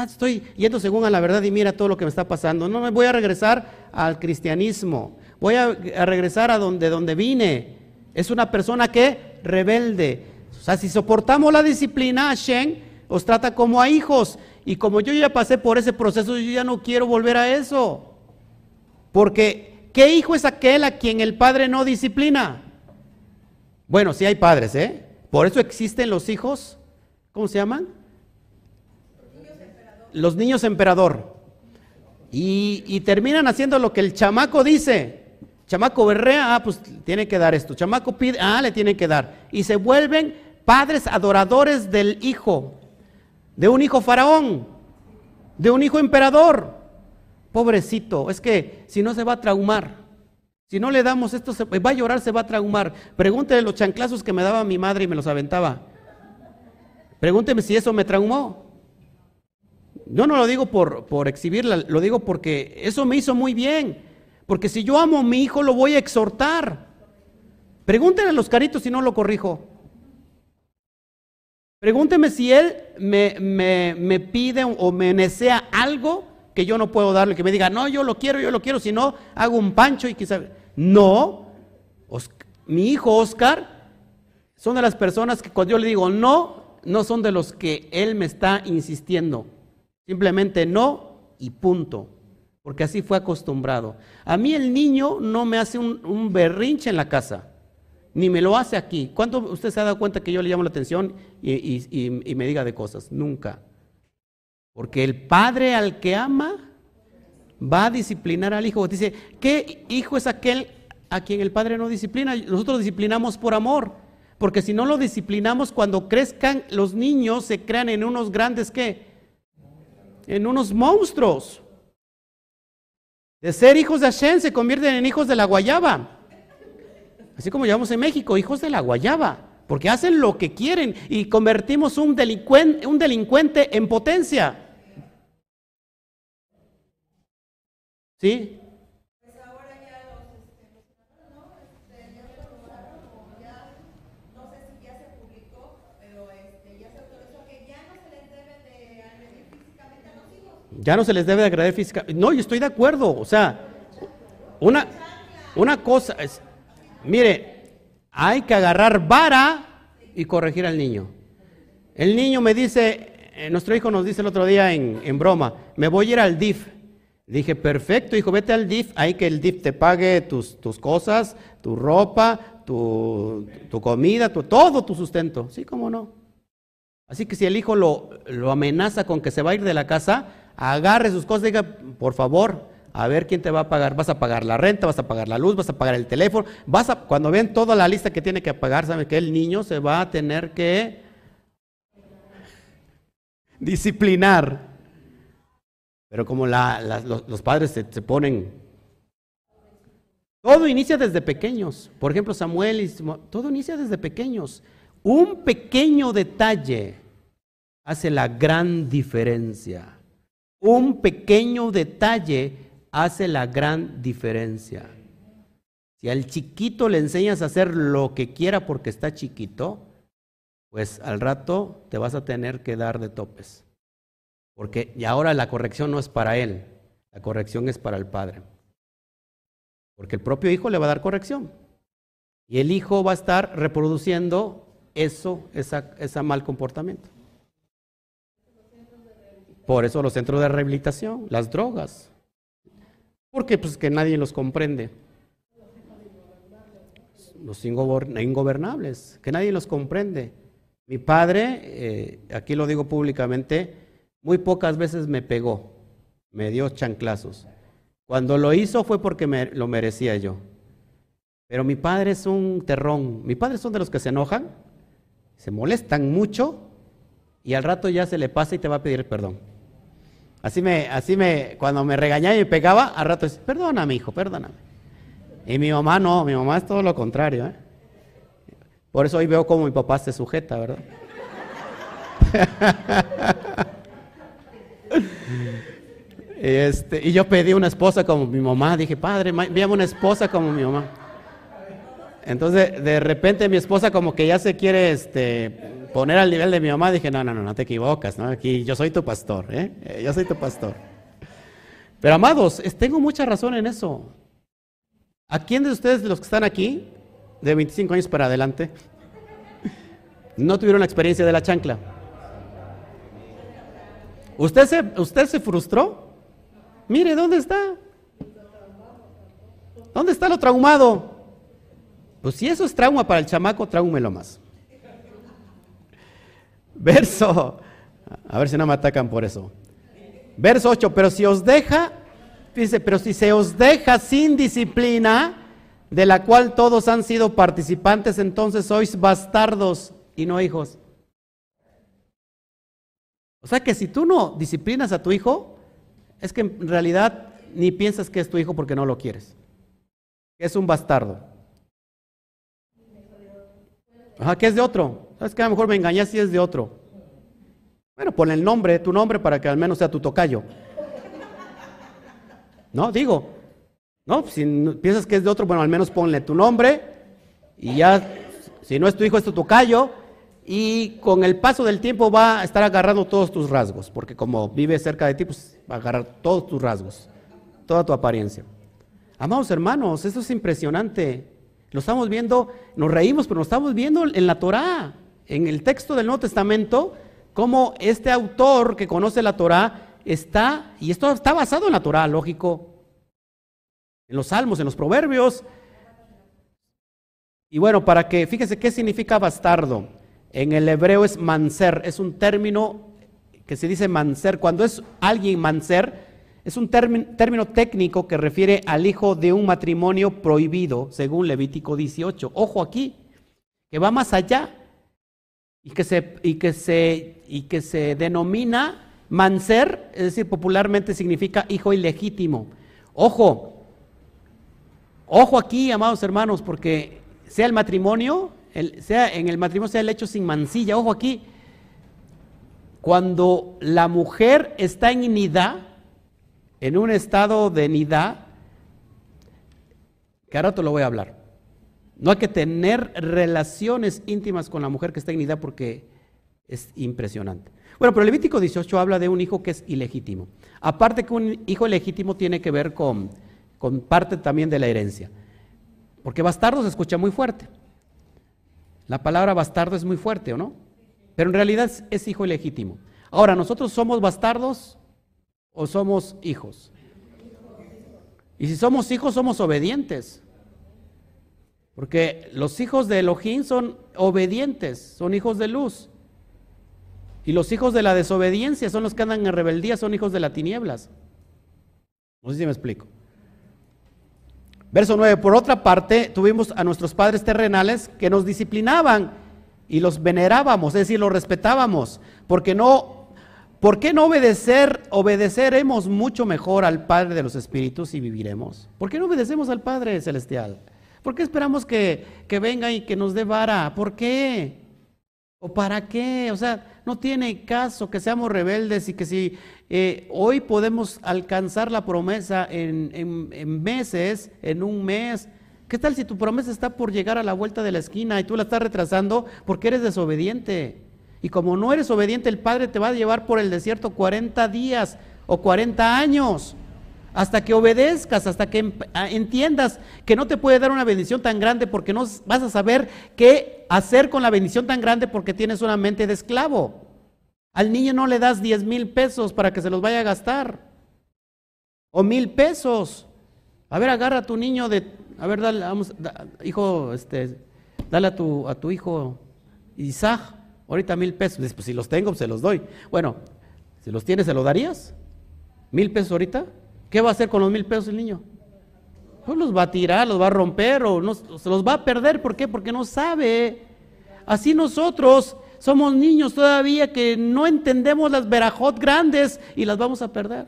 Estoy yendo según a la verdad y mira todo lo que me está pasando. No me voy a regresar al cristianismo. Voy a, regresar a donde, donde vine. Es una persona que rebelde. O sea, si soportamos la disciplina, Shen os trata como a hijos. Y como yo ya pasé por ese proceso, yo ya no quiero volver a eso. Porque, ¿qué hijo es aquel a quien el padre no disciplina? Bueno, sí hay padres, ¿eh? Por eso existen los hijos, ¿cómo se llaman? Los niños emperador. Y, terminan haciendo lo que el chamaco dice. Chamaco berrea, ah, pues tiene que dar esto. Chamaco pide, ah, le tiene que dar. Y se vuelven padres adoradores del hijo, de un hijo faraón, de un hijo emperador. Pobrecito, es que si no se va a traumar. Si no le damos esto, se, va a llorar, se va a traumar. Pregúntele los chanclazos que me daba mi madre y me los aventaba. Pregúnteme si eso me traumó. Yo no lo digo por, por exhibirla, lo digo porque eso me hizo muy bien. Porque si yo amo a mi hijo, lo voy a exhortar. Pregúntenle a los caritos si no lo corrijo. Pregúnteme si él me, me, me pide o me desea algo que yo no puedo darle, que me diga, no, yo lo quiero, yo lo quiero, si no, hago un pancho y quizá... No, mi hijo Oscar son de las personas que cuando yo le digo no, no son de los que él me está insistiendo. Simplemente no y punto. Porque así fue acostumbrado. A mí el niño no me hace un, berrinche en la casa, ni me lo hace aquí. ¿Cuánto usted se ha dado cuenta que yo le llamo la atención y me diga de cosas? Nunca. Porque el padre al que ama va a disciplinar al hijo. Dice, ¿qué hijo es aquel a quien el padre no disciplina? Nosotros disciplinamos por amor. Porque si no lo disciplinamos, cuando crezcan los niños se crean en unos grandes, ¿qué? En unos monstruos. De ser hijos de Hashem se convierten en hijos de la guayaba. Así como llamamos en México, hijos de la guayaba porque hacen lo que quieren y convertimos un delincuente, un delincuente en potencia. ¿Sí? Pues ahora ya los, este, ¿no? Este, ya se lograron o ya, no sé si ya se publicó, pero este, ya se autorizó que ya no se les debe de agredir físicamente a los hijos. Ya no se les debe de agredir físicamente. No, yo estoy de acuerdo. O sea, una, una cosa es, mire, hay que agarrar vara y corregir al niño. El niño me dice, eh, nuestro hijo nos dice el otro día en, en broma, me voy a ir al DIF. Dije, perfecto, hijo, vete al DIF, hay que el DIF te pague tus, tus cosas, tu ropa, tu, tu comida, tu, todo tu sustento. Sí, cómo no. Así que si el hijo lo, lo amenaza con que se va a ir de la casa, agarre sus cosas diga, por favor, a ver quién te va a pagar. Vas a pagar la renta, vas a pagar la luz, vas a pagar el teléfono. Vas a, cuando ven toda la lista que tiene que pagar, sabe que el niño se va a tener que disciplinar. Pero como los, padres se, ponen... Todo inicia desde pequeños. Por ejemplo, Samuel y todo inicia desde pequeños. Un pequeño detalle hace la gran diferencia. Un pequeño detalle hace la gran diferencia. Si al chiquito le enseñas a hacer lo que quiera porque está chiquito, pues al rato te vas a tener que dar de topes. Porque y ahora la corrección no es para él, la corrección es para el padre. Porque el propio hijo le va a dar corrección. Y el hijo va a estar reproduciendo eso, ese mal comportamiento. Por eso los centros de rehabilitación, las drogas. Porque pues que nadie los comprende. Los ingobernables, que nadie los comprende. Mi padre, eh, aquí lo digo públicamente, muy pocas veces me pegó, me dio chanclazos. Cuando lo hizo fue porque me, lo merecía yo. Pero mi padre es un terrón. Mi padre son de los que se enojan, se molestan mucho y al rato ya se le pasa y te va a pedir perdón. Así me, así me, cuando me regañaba y me pegaba, al rato dice, perdóname, hijo, perdóname. Y mi mamá no, mi mamá es todo lo contrario. ¿eh? Por eso hoy veo cómo mi papá se sujeta, ¿verdad? Este, y yo pedí una esposa como mi mamá. Dije, padre, envíame una esposa como mi mamá. Entonces, de repente mi esposa como que ya se quiere este, poner al nivel de mi mamá, dije, no, no, no, no te equivocas, ¿no? Aquí yo soy tu pastor, ¿eh? eh yo soy tu pastor. Pero amados, tengo mucha razón en eso. ¿A quién de ustedes, de los que están aquí, de 25 años para adelante, no tuvieron la experiencia de la chancla? ¿Usted se, usted se frustró? Mire, ¿dónde está? ¿Dónde está lo traumado? Pues si eso es trauma para el chamaco, traúmelo más. Verso, a ver si no me atacan por eso. Verso 8, pero si os deja, dice, pero si se os deja sin disciplina, de la cual todos han sido participantes, entonces sois bastardos y no hijos. O sea que si tú no disciplinas a tu hijo, es que en realidad ni piensas que es tu hijo porque no lo quieres. Es un bastardo. Ajá, que es de otro. ¿Sabes que A lo mejor me engañas si es de otro. Bueno, pon el nombre, tu nombre, para que al menos sea tu tocayo. No, digo. No, si piensas que es de otro, bueno, al menos ponle tu nombre y ya, si no es tu hijo, es tu tocayo. Y con el paso del tiempo va a estar agarrando todos tus rasgos, porque como vive cerca de ti, pues va a agarrar todos tus rasgos, toda tu apariencia. Amados hermanos, eso es impresionante. Lo estamos viendo, nos reímos, pero lo estamos viendo en la Torá, en el texto del Nuevo Testamento, cómo este autor que conoce la Torá está, y esto está basado en la Torá, lógico, en los salmos, en los proverbios. Y bueno, para que, fíjese qué significa bastardo. En el hebreo es manser, es un término que se dice manser. Cuando es alguien manser, es un término, técnico que refiere al hijo de un matrimonio prohibido, según Levítico 18. Ojo aquí, que va más allá y que se, y que se, y que se denomina manser, es decir, popularmente significa hijo ilegítimo. Ojo, ojo aquí, amados hermanos, porque sea el matrimonio, sea en el matrimonio sea el hecho sin mancilla, ojo aquí, cuando la mujer está en inidad, en un estado de nidad, que ahora te lo voy a hablar. No hay que tener relaciones íntimas con la mujer que está en nidad porque es impresionante. Bueno, pero Levítico 18 habla de un hijo que es ilegítimo. Aparte que un hijo ilegítimo tiene que ver con, con parte también de la herencia. Porque bastardo se escucha muy fuerte. La palabra bastardo es muy fuerte, ¿o no? Pero en realidad es hijo ilegítimo. Ahora, nosotros somos bastardos o somos hijos? Y si somos hijos, somos obedientes. Porque los hijos de Elohim son obedientes, son hijos de luz. Y los hijos de la desobediencia son los que andan en rebeldía, son hijos de las tinieblas. No sé si me explico. Verso 9. Por otra parte, tuvimos a nuestros padres terrenales que nos disciplinaban y los venerábamos, es decir, los respetábamos, porque no ¿Por qué no obedecer? Obedeceremos mucho mejor al Padre de los Espíritus y viviremos. ¿Por qué no obedecemos al Padre Celestial? ¿Por qué esperamos que, venga y que nos dé vara? ¿Por qué? ¿O para qué? O sea, no tiene caso que seamos rebeldes y que si eh, hoy podemos alcanzar la promesa en, en meses, en un mes, ¿qué tal si tu promesa está por llegar a la vuelta de la esquina y tú la estás retrasando porque eres desobediente? Y como no eres obediente, el Padre te va a llevar por el desierto 40 días o 40 años, hasta que obedezcas, hasta que ah, entiendas que no te puede dar una bendición tan grande porque no vas a saber qué hacer con la bendición tan grande porque tienes una mente de esclavo. Al niño no le das 10 mil pesos para que se los vaya a gastar. O mil pesos. A ver, agarra a tu niño de, a ver, dale, vamos, hijo, este, dale a tu, a tu hijo Isaac ahorita mil pesos. pues si los tengo, se los doy. Bueno, si los tienes, ¿se los darías? ¿Mil pesos ahorita? ¿Qué va a hacer con los mil pesos el niño? Pues los va a tirar, los va a romper o no, se los va a perder. ¿Por qué? Porque no sabe. Así nosotros somos niños todavía que no entendemos las verajot grandes y las vamos a perder.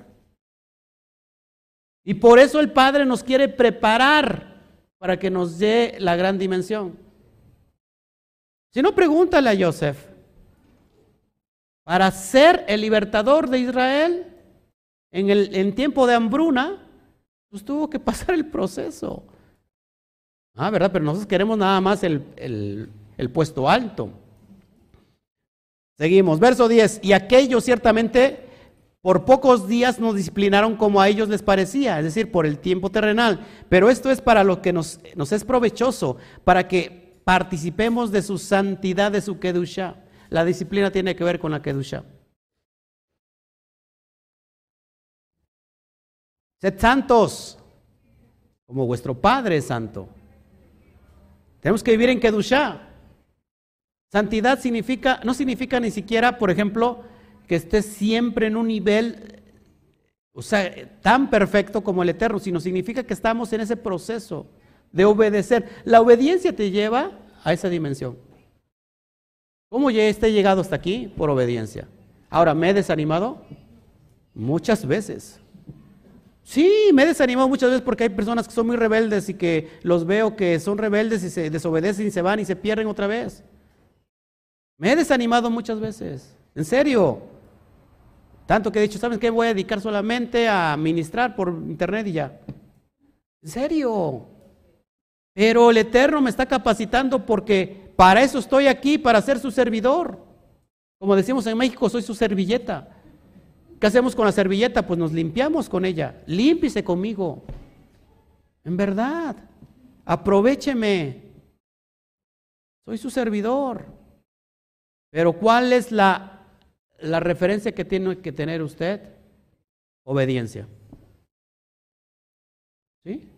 Y por eso el Padre nos quiere preparar para que nos dé la gran dimensión. Si no, pregúntale a Joseph. Para ser el libertador de Israel en, el, en tiempo de hambruna, pues tuvo que pasar el proceso. Ah, ¿verdad? Pero nosotros queremos nada más el, el puesto alto. Seguimos, verso 10. Y aquellos ciertamente por pocos días nos disciplinaron como a ellos les parecía, es decir, por el tiempo terrenal. Pero esto es para lo que nos, nos es provechoso, para que participemos de su santidad, de su kedusha. La disciplina tiene que ver con la kedusha. Sed santos, como vuestro Padre es santo. Tenemos que vivir en kedusha. Santidad significa, no significa ni siquiera, por ejemplo, que esté siempre en un nivel, tan perfecto como el eterno, sino significa que estamos en ese proceso de obedecer. La obediencia te lleva a esa dimensión. ¿Cómo ya esté llegado hasta aquí? Por obediencia. Ahora, ¿me he desanimado? Muchas veces. Sí, me he desanimado muchas veces porque hay personas que son muy rebeldes y que los veo que son rebeldes y se desobedecen y se van y se pierden otra vez. Me he desanimado muchas veces. En serio. Tanto que he dicho, ¿sabes qué? Voy a dedicar solamente a ministrar por internet y ya. En serio. Pero el Eterno me está capacitando porque para eso estoy aquí, para ser su servidor. Como decimos en México, soy su servilleta. ¿Qué hacemos con la servilleta? Pues nos limpiamos con ella. Límpiese conmigo. En verdad. Aprovecheme. Soy su servidor. Pero ¿cuál es la la referencia que tiene que tener usted, obediencia. ¿Sí?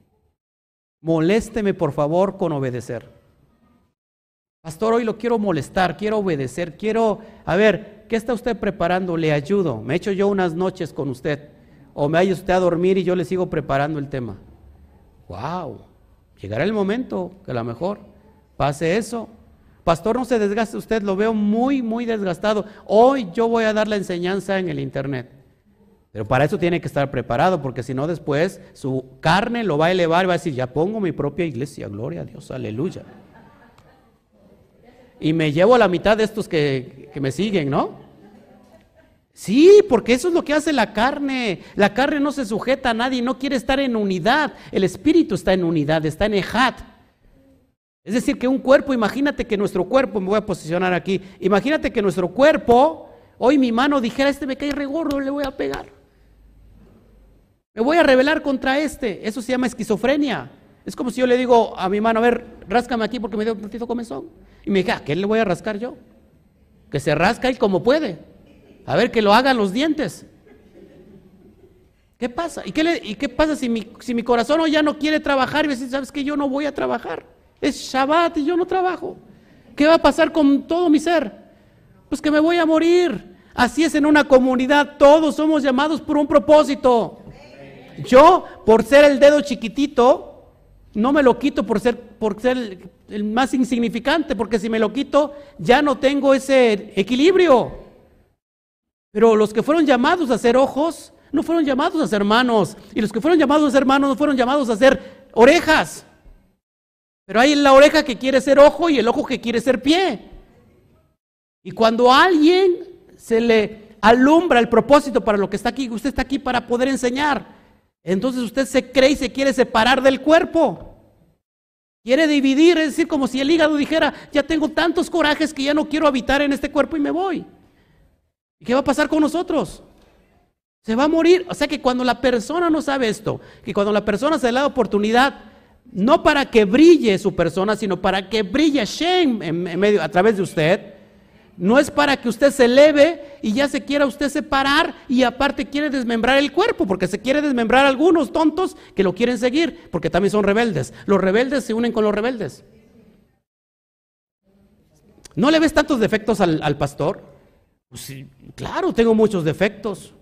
Molésteme por favor con obedecer. Pastor, hoy lo quiero molestar, quiero obedecer, quiero, a ver, ¿qué está usted preparando? Le ayudo. Me echo yo unas noches con usted. O me ayuda usted a dormir y yo le sigo preparando el tema. ¡Wow! Llegará el momento que a lo mejor pase eso Pastor, no se desgaste usted, lo veo muy, muy desgastado. Hoy yo voy a dar la enseñanza en el Internet. Pero para eso tiene que estar preparado, porque si no después su carne lo va a elevar y va a decir, ya pongo mi propia iglesia, gloria a Dios, aleluya. Y me llevo a la mitad de estos que, que me siguen, ¿no? Sí, porque eso es lo que hace la carne. La carne no se sujeta a nadie, no quiere estar en unidad. El espíritu está en unidad, está en ejat. Es decir, que un cuerpo, imagínate que nuestro cuerpo, me voy a posicionar aquí, imagínate que nuestro cuerpo, hoy mi mano dijera, este me cae regordo, le voy a pegar. Me voy a rebelar contra este. Eso se llama esquizofrenia. Es como si yo le digo a mi mano, a ver, ráscame aquí porque me dio un poquito comezón. Y me dije, ¿a qué le voy a rascar yo? Que se rasca él como puede. A ver, que lo hagan los dientes. ¿Qué pasa? ¿Y qué, y qué pasa si mi, si mi corazón ya no quiere trabajar y me dice, sabes que yo no voy a trabajar? Es Shabbat y yo no trabajo. ¿Qué va a pasar con todo mi ser? Pues que me voy a morir. Así es en una comunidad, todos somos llamados por un propósito. Yo, por ser el dedo chiquitito, no me lo quito por ser, por ser el, más insignificante, porque si me lo quito, ya no tengo ese equilibrio. Pero los que fueron llamados a ser ojos, no fueron llamados a ser manos. Y los que fueron llamados a ser manos, no fueron llamados a ser orejas. Pero hay la oreja que quiere ser ojo y el ojo que quiere ser pie. Y cuando a alguien se le alumbra el propósito para lo que está aquí, usted está aquí para poder enseñar. Entonces usted se cree y se quiere separar del cuerpo. Quiere dividir, es decir, como si el hígado dijera, ya tengo tantos corajes que ya no quiero habitar en este cuerpo y me voy. ¿Y qué va a pasar con nosotros? Se va a morir. O sea que cuando la persona no sabe esto, que cuando la persona se le da oportunidad no para que brille su persona, sino para que brille Shem en, medio, a través de usted. No es para que usted se eleve y ya se quiera usted separar y aparte quiere desmembrar el cuerpo, porque se quiere desmembrar algunos tontos que lo quieren seguir, porque también son rebeldes. Los rebeldes se unen con los rebeldes. ¿No le ves tantos defectos al, pastor? Pues sí, claro, tengo muchos defectos.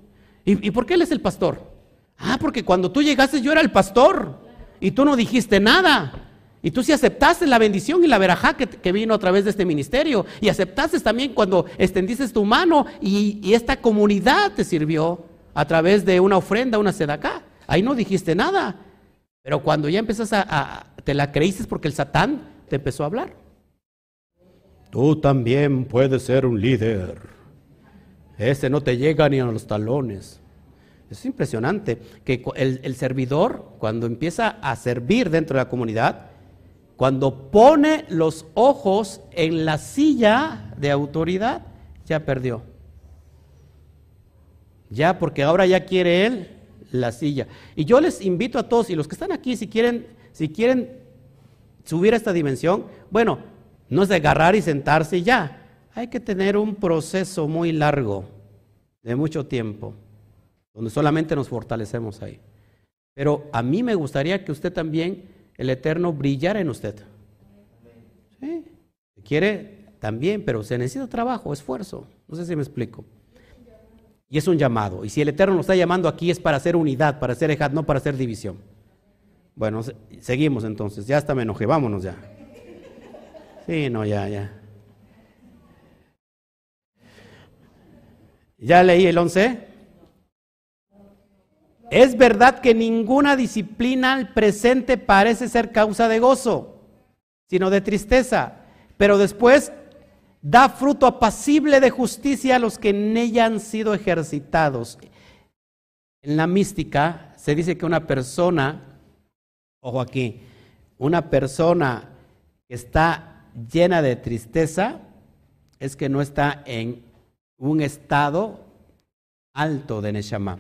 ¿Y, ¿Y por qué él es el pastor? Ah, porque cuando tú llegaste yo era el pastor y tú no dijiste nada. Y tú sí aceptaste la bendición y la verajá que, vino a través de este ministerio. Y aceptaste también cuando extendiste tu mano y, esta comunidad te sirvió a través de una ofrenda, una sedacá. Ahí no dijiste nada. Pero cuando ya empezas a, te la creíste porque el Satán te empezó a hablar. Tú también puedes ser un líder. Ese no te llega ni a los talones. Es impresionante que el, servidor, cuando empieza a servir dentro de la comunidad, cuando pone los ojos en la silla de autoridad, ya perdió. Ya, porque ahora ya quiere él la silla. Y yo les invito a todos, y los que están aquí, si quieren, si quieren subir a esta dimensión, bueno, no es de agarrar y sentarse y ya. Hay que tener un proceso muy largo, de mucho tiempo, donde solamente nos fortalecemos ahí. Pero a mí me gustaría que usted también, el Eterno, brillara en usted. ¿Sí? Quiere también, pero se necesita trabajo, esfuerzo. No sé si me explico. Y es un llamado. Y si el Eterno nos está llamando aquí es para hacer unidad, para hacer ejad, no para hacer división. Bueno, seguimos entonces. Ya hasta me enojé. Vámonos ya. Sí, no, ya, ya. Ya leí el 11. Es verdad que ninguna disciplina al presente parece ser causa de gozo, sino de tristeza, pero después da fruto apacible de justicia a los que en ella han sido ejercitados. En la mística se dice que una persona, ojo aquí, una persona que está llena de tristeza es que no está en un estado alto de Neshama.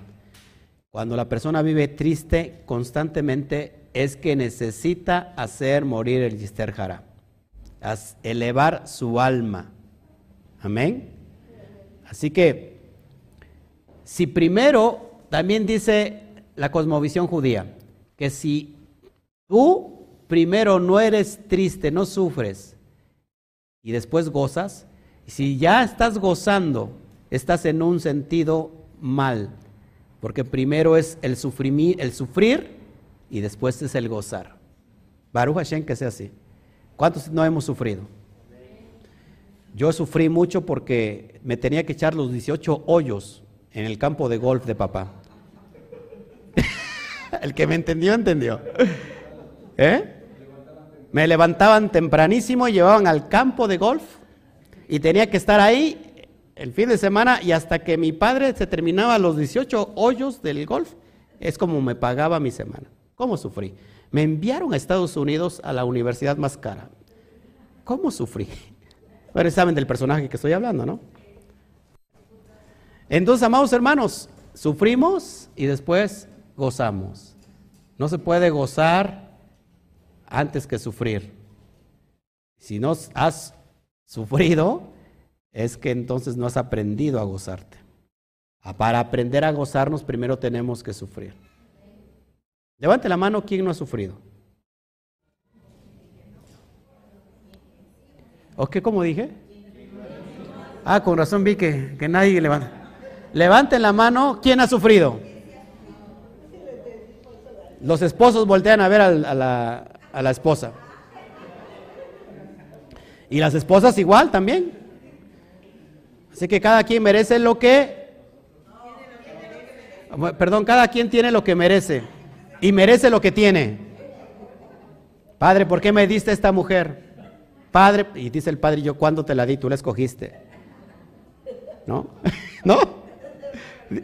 Cuando la persona vive triste constantemente es que necesita hacer morir el Yister elevar su alma. Amén. Así que, si primero, también dice la cosmovisión judía, que si tú primero no eres triste, no sufres, y después gozas, si ya estás gozando, estás en un sentido mal, porque primero es el, el sufrir y después es el gozar. Baruch Hashem que sea así. ¿Cuántos no hemos sufrido? Yo sufrí mucho porque me tenía que echar los 18 hoyos en el campo de golf de papá. el que me entendió, entendió. ¿Eh? Me levantaban tempranísimo y llevaban al campo de golf y tenía que estar ahí el fin de semana y hasta que mi padre se terminaba los 18 hoyos del golf, es como me pagaba mi semana. ¿Cómo sufrí? Me enviaron a Estados Unidos a la universidad más cara. ¿Cómo sufrí? Bueno, saben del personaje que estoy hablando, ¿no? Entonces, amados hermanos, sufrimos y después gozamos. No se puede gozar antes que sufrir. Si no has sufrido, es que entonces no has aprendido a gozarte. Ah, para aprender a gozarnos, primero tenemos que sufrir. Levante la mano, ¿quién no ha sufrido? ¿O qué, como dije? Ah, con razón vi que, que nadie levanta. Levanten la mano, ¿quién ha sufrido? Los esposos voltean a ver a la, a la esposa. Y las esposas igual también. Así que cada quien merece lo que... Perdón, cada quien tiene lo que merece y merece lo que tiene. Padre, ¿por qué me diste esta mujer? Padre, y dice el padre, yo cuando te la di, tú la escogiste. ¿No? ¿No?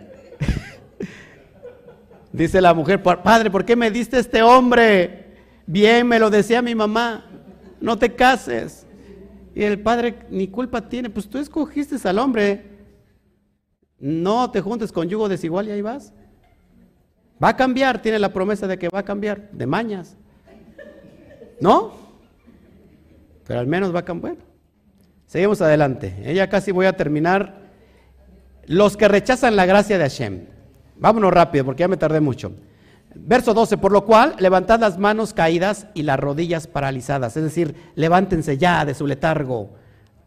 Dice la mujer, padre, ¿por qué me diste este hombre? Bien, me lo decía mi mamá, no te cases. Y el padre ni culpa tiene, pues tú escogiste al hombre. No te juntes con yugo desigual y ahí vas. Va a cambiar, tiene la promesa de que va a cambiar, de mañas. ¿No? Pero al menos va a cambiar. seguimos adelante. Ella casi voy a terminar. Los que rechazan la gracia de Hashem. Vámonos rápido porque ya me tardé mucho. Verso 12, por lo cual levantad las manos caídas y las rodillas paralizadas. Es decir, levántense ya de su letargo.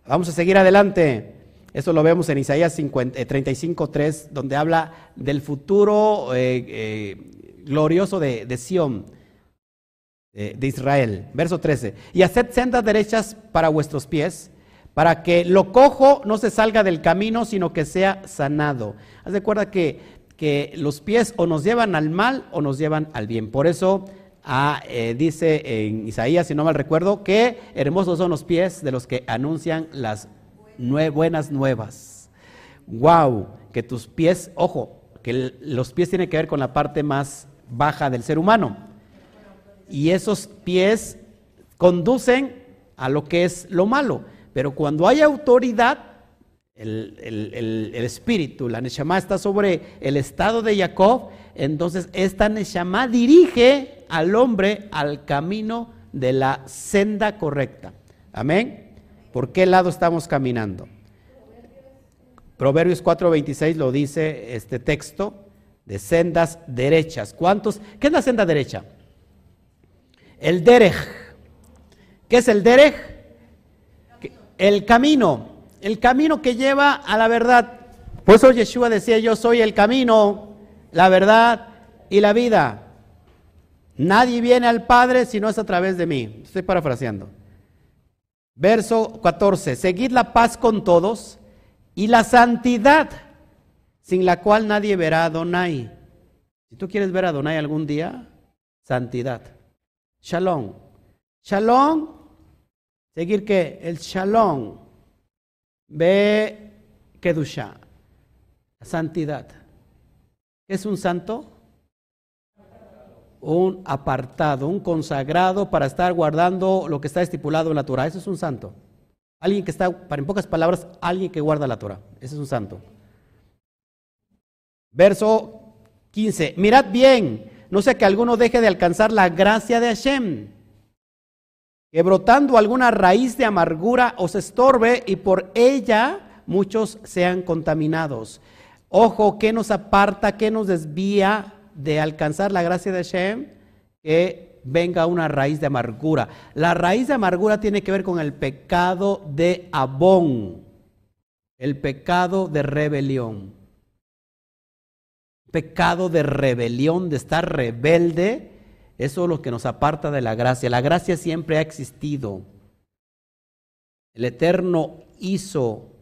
Vamos a seguir adelante. Eso lo vemos en Isaías 35, 3, eh, donde habla del futuro eh, eh, glorioso de, de Sión, de Israel. Verso 13. Y haced sendas derechas para vuestros pies, para que lo cojo no se salga del camino, sino que sea sanado. Haz de cuenta que, que los pies o nos llevan al mal o nos llevan al bien. Por eso ah, dice en Isaías, si no mal recuerdo, que hermosos son los pies de los que anuncian las buenas nuevas. Wow, que tus pies, ojo, que los pies tienen que ver con la parte más baja del ser humano. Y esos pies conducen a lo que es lo malo. Pero cuando hay autoridad, el, espíritu, la Neshama está sobre el estado de Jacob, entonces esta Neshama dirige al hombre al camino de la senda correcta. Amén. ¿Por qué lado estamos caminando? Proverbios 4:26 lo dice este texto de sendas derechas. ¿Cuántos? ¿Qué es la senda derecha? El derech. ¿Qué es el derech? El camino el camino que lleva a la verdad. Por eso Yeshua decía, yo soy el camino, la verdad y la vida. Nadie viene al Padre si no es a través de mí. Estoy parafraseando. Verso 14. Seguid la paz con todos y la santidad, sin la cual nadie verá a Donai. Si tú quieres ver a Donai algún día, santidad. Shalom. Shalom. Seguir que el shalom Ve Kedusha, santidad. ¿Qué es un santo? Un apartado, un consagrado para estar guardando lo que está estipulado en la Torah. Eso es un santo. Alguien que está, para en pocas palabras, alguien que guarda la Torah. Ese es un santo. Verso 15. Mirad bien, no sea que alguno deje de alcanzar la gracia de Hashem que brotando alguna raíz de amargura os estorbe y por ella muchos sean contaminados. Ojo, ¿qué nos aparta, qué nos desvía de alcanzar la gracia de Hashem? Que venga una raíz de amargura. La raíz de amargura tiene que ver con el pecado de Abón, el pecado de rebelión. Pecado de rebelión, de estar rebelde eso es lo que nos aparta de la gracia. La gracia siempre ha existido. El Eterno hizo,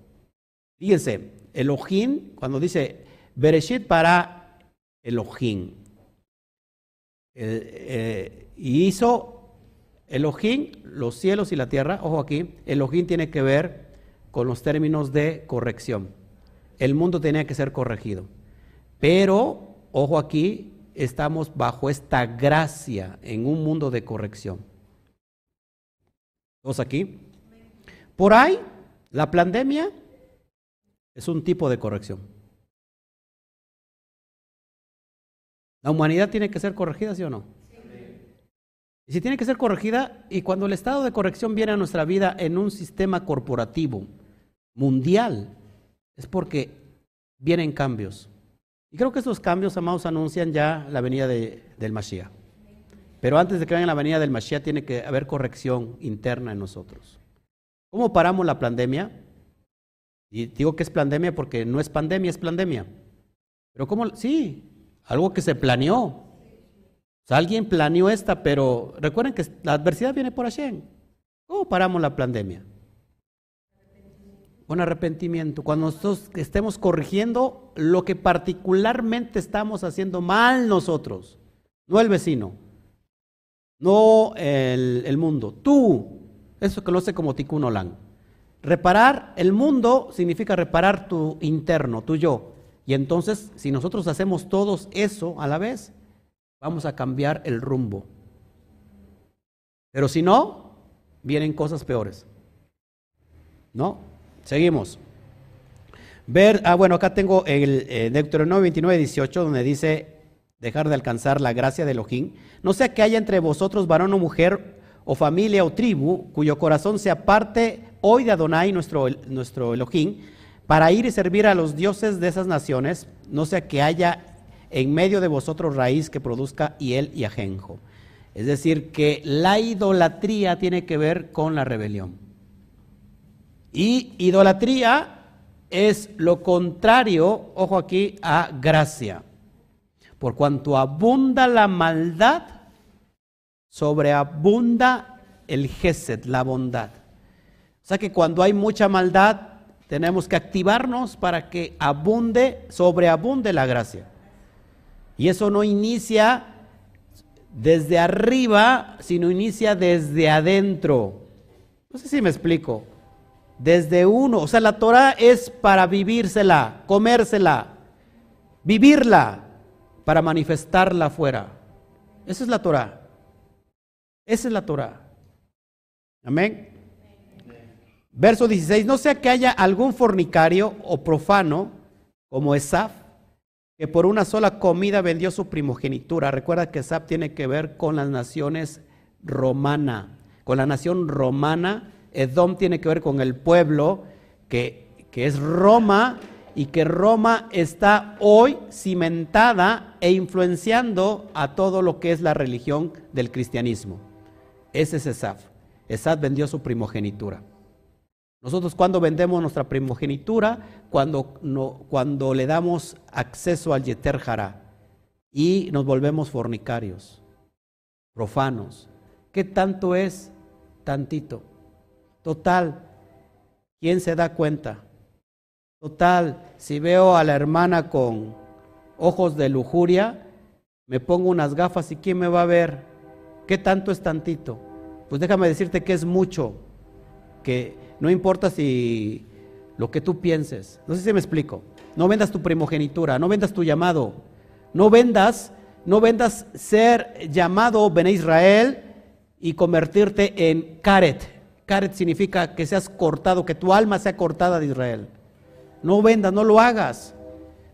fíjense, Elohim, cuando dice Bereshit para Elohim, eh, y hizo Elohim los cielos y la tierra, ojo aquí, Elohim tiene que ver con los términos de corrección. El mundo tenía que ser corregido. Pero, ojo aquí, estamos bajo esta gracia en un mundo de corrección. ¿Todos aquí? Por ahí, la pandemia es un tipo de corrección. ¿La humanidad tiene que ser corregida, sí o no? Y si tiene que ser corregida, y cuando el estado de corrección viene a nuestra vida en un sistema corporativo mundial, es porque vienen cambios. Creo que esos cambios, amados, anuncian ya la venida del Mashiach. Pero antes de que venga la venida del Mashiach, tiene que haber corrección interna en nosotros. ¿Cómo paramos la pandemia? Y digo que es pandemia porque no es pandemia, es pandemia. Pero ¿cómo? Sí, algo que se planeó. O sea, alguien planeó esta, pero recuerden que la adversidad viene por Hashem. ¿Cómo paramos la pandemia? con arrepentimiento, cuando nosotros estemos corrigiendo lo que particularmente estamos haciendo mal nosotros, no el vecino, no el, mundo, tú, eso que lo sé como tikkun olam. Reparar el mundo significa reparar tu interno, tu yo. Y entonces, si nosotros hacemos todos eso a la vez, vamos a cambiar el rumbo. Pero si no, vienen cosas peores. ¿No? Seguimos. Ver, ah, bueno, acá tengo el eh, Deuteronomio 29, 18, donde dice dejar de alcanzar la gracia de Elohim. No sea que haya entre vosotros varón o mujer, o familia o tribu, cuyo corazón se aparte hoy de Adonai, nuestro, nuestro Elohim, para ir y servir a los dioses de esas naciones, no sea que haya en medio de vosotros raíz que produzca hiel y ajenjo. Es decir, que la idolatría tiene que ver con la rebelión. Y idolatría es lo contrario, ojo aquí, a gracia. Por cuanto abunda la maldad, sobreabunda el gesed, la bondad. O sea que cuando hay mucha maldad, tenemos que activarnos para que abunde, sobreabunde la gracia. Y eso no inicia desde arriba, sino inicia desde adentro. No sé si me explico desde uno. O sea, la Torah es para vivírsela, comérsela, vivirla, para manifestarla afuera. Esa es la Torah. Esa es la Torah. Amén. Verso 16, no sea que haya algún fornicario o profano como Esaf, que por una sola comida vendió su primogenitura. Recuerda que Esaf tiene que ver con las naciones romana, con la nación romana. Edom tiene que ver con el pueblo que, que es Roma y que Roma está hoy cimentada e influenciando a todo lo que es la religión del cristianismo. Ese es Esaf. Esaf vendió su primogenitura. Nosotros cuando vendemos nuestra primogenitura, cuando, no, cuando le damos acceso al Yeter y nos volvemos fornicarios, profanos. ¿Qué tanto es? Tantito. Total, ¿quién se da cuenta? Total, si veo a la hermana con ojos de lujuria, me pongo unas gafas y ¿quién me va a ver? ¿Qué tanto es tantito? Pues déjame decirte que es mucho, que no importa si lo que tú pienses, no sé si me explico, no vendas tu primogenitura, no vendas tu llamado, no vendas, no vendas ser llamado Ben Israel y convertirte en Karet. Karet significa que seas cortado, que tu alma sea cortada de Israel. No vendas, no lo hagas.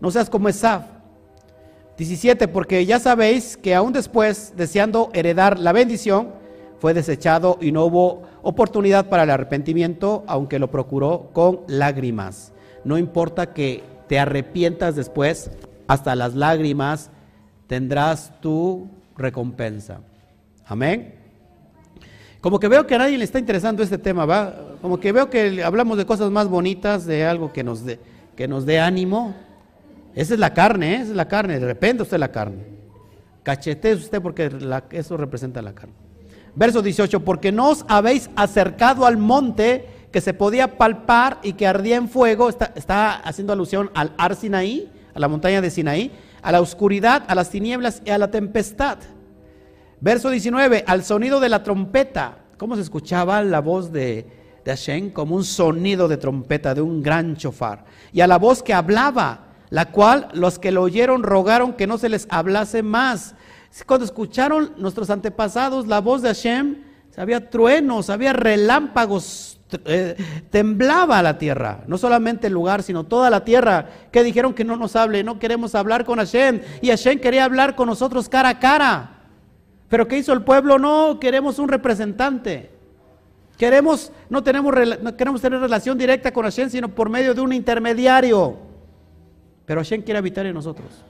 No seas como Esaf. 17, porque ya sabéis que aún después, deseando heredar la bendición, fue desechado y no hubo oportunidad para el arrepentimiento, aunque lo procuró con lágrimas. No importa que te arrepientas después, hasta las lágrimas tendrás tu recompensa. Amén. Como que veo que a nadie le está interesando este tema, ¿va? Como que veo que hablamos de cosas más bonitas, de algo que nos dé, que nos dé ánimo. Esa es la carne, ¿eh? esa es la carne. De repente usted la carne. Cachete usted porque eso representa la carne. Verso 18, porque no os habéis acercado al monte que se podía palpar y que ardía en fuego, está, está haciendo alusión al Ar Sinaí, a la montaña de Sinaí, a la oscuridad, a las tinieblas y a la tempestad. Verso 19, al sonido de la trompeta. ¿Cómo se escuchaba la voz de, de Hashem? Como un sonido de trompeta, de un gran chofar. Y a la voz que hablaba, la cual los que lo oyeron rogaron que no se les hablase más cuando escucharon nuestros antepasados la voz de Hashem, había truenos, había relámpagos, eh, temblaba la tierra, no solamente el lugar, sino toda la tierra, que dijeron que no nos hable, no queremos hablar con Hashem, y Hashem quería hablar con nosotros cara a cara. Pero ¿qué hizo el pueblo? No, queremos un representante. Queremos, no, tenemos, no queremos tener relación directa con Hashem, sino por medio de un intermediario. Pero Hashem quiere habitar en nosotros.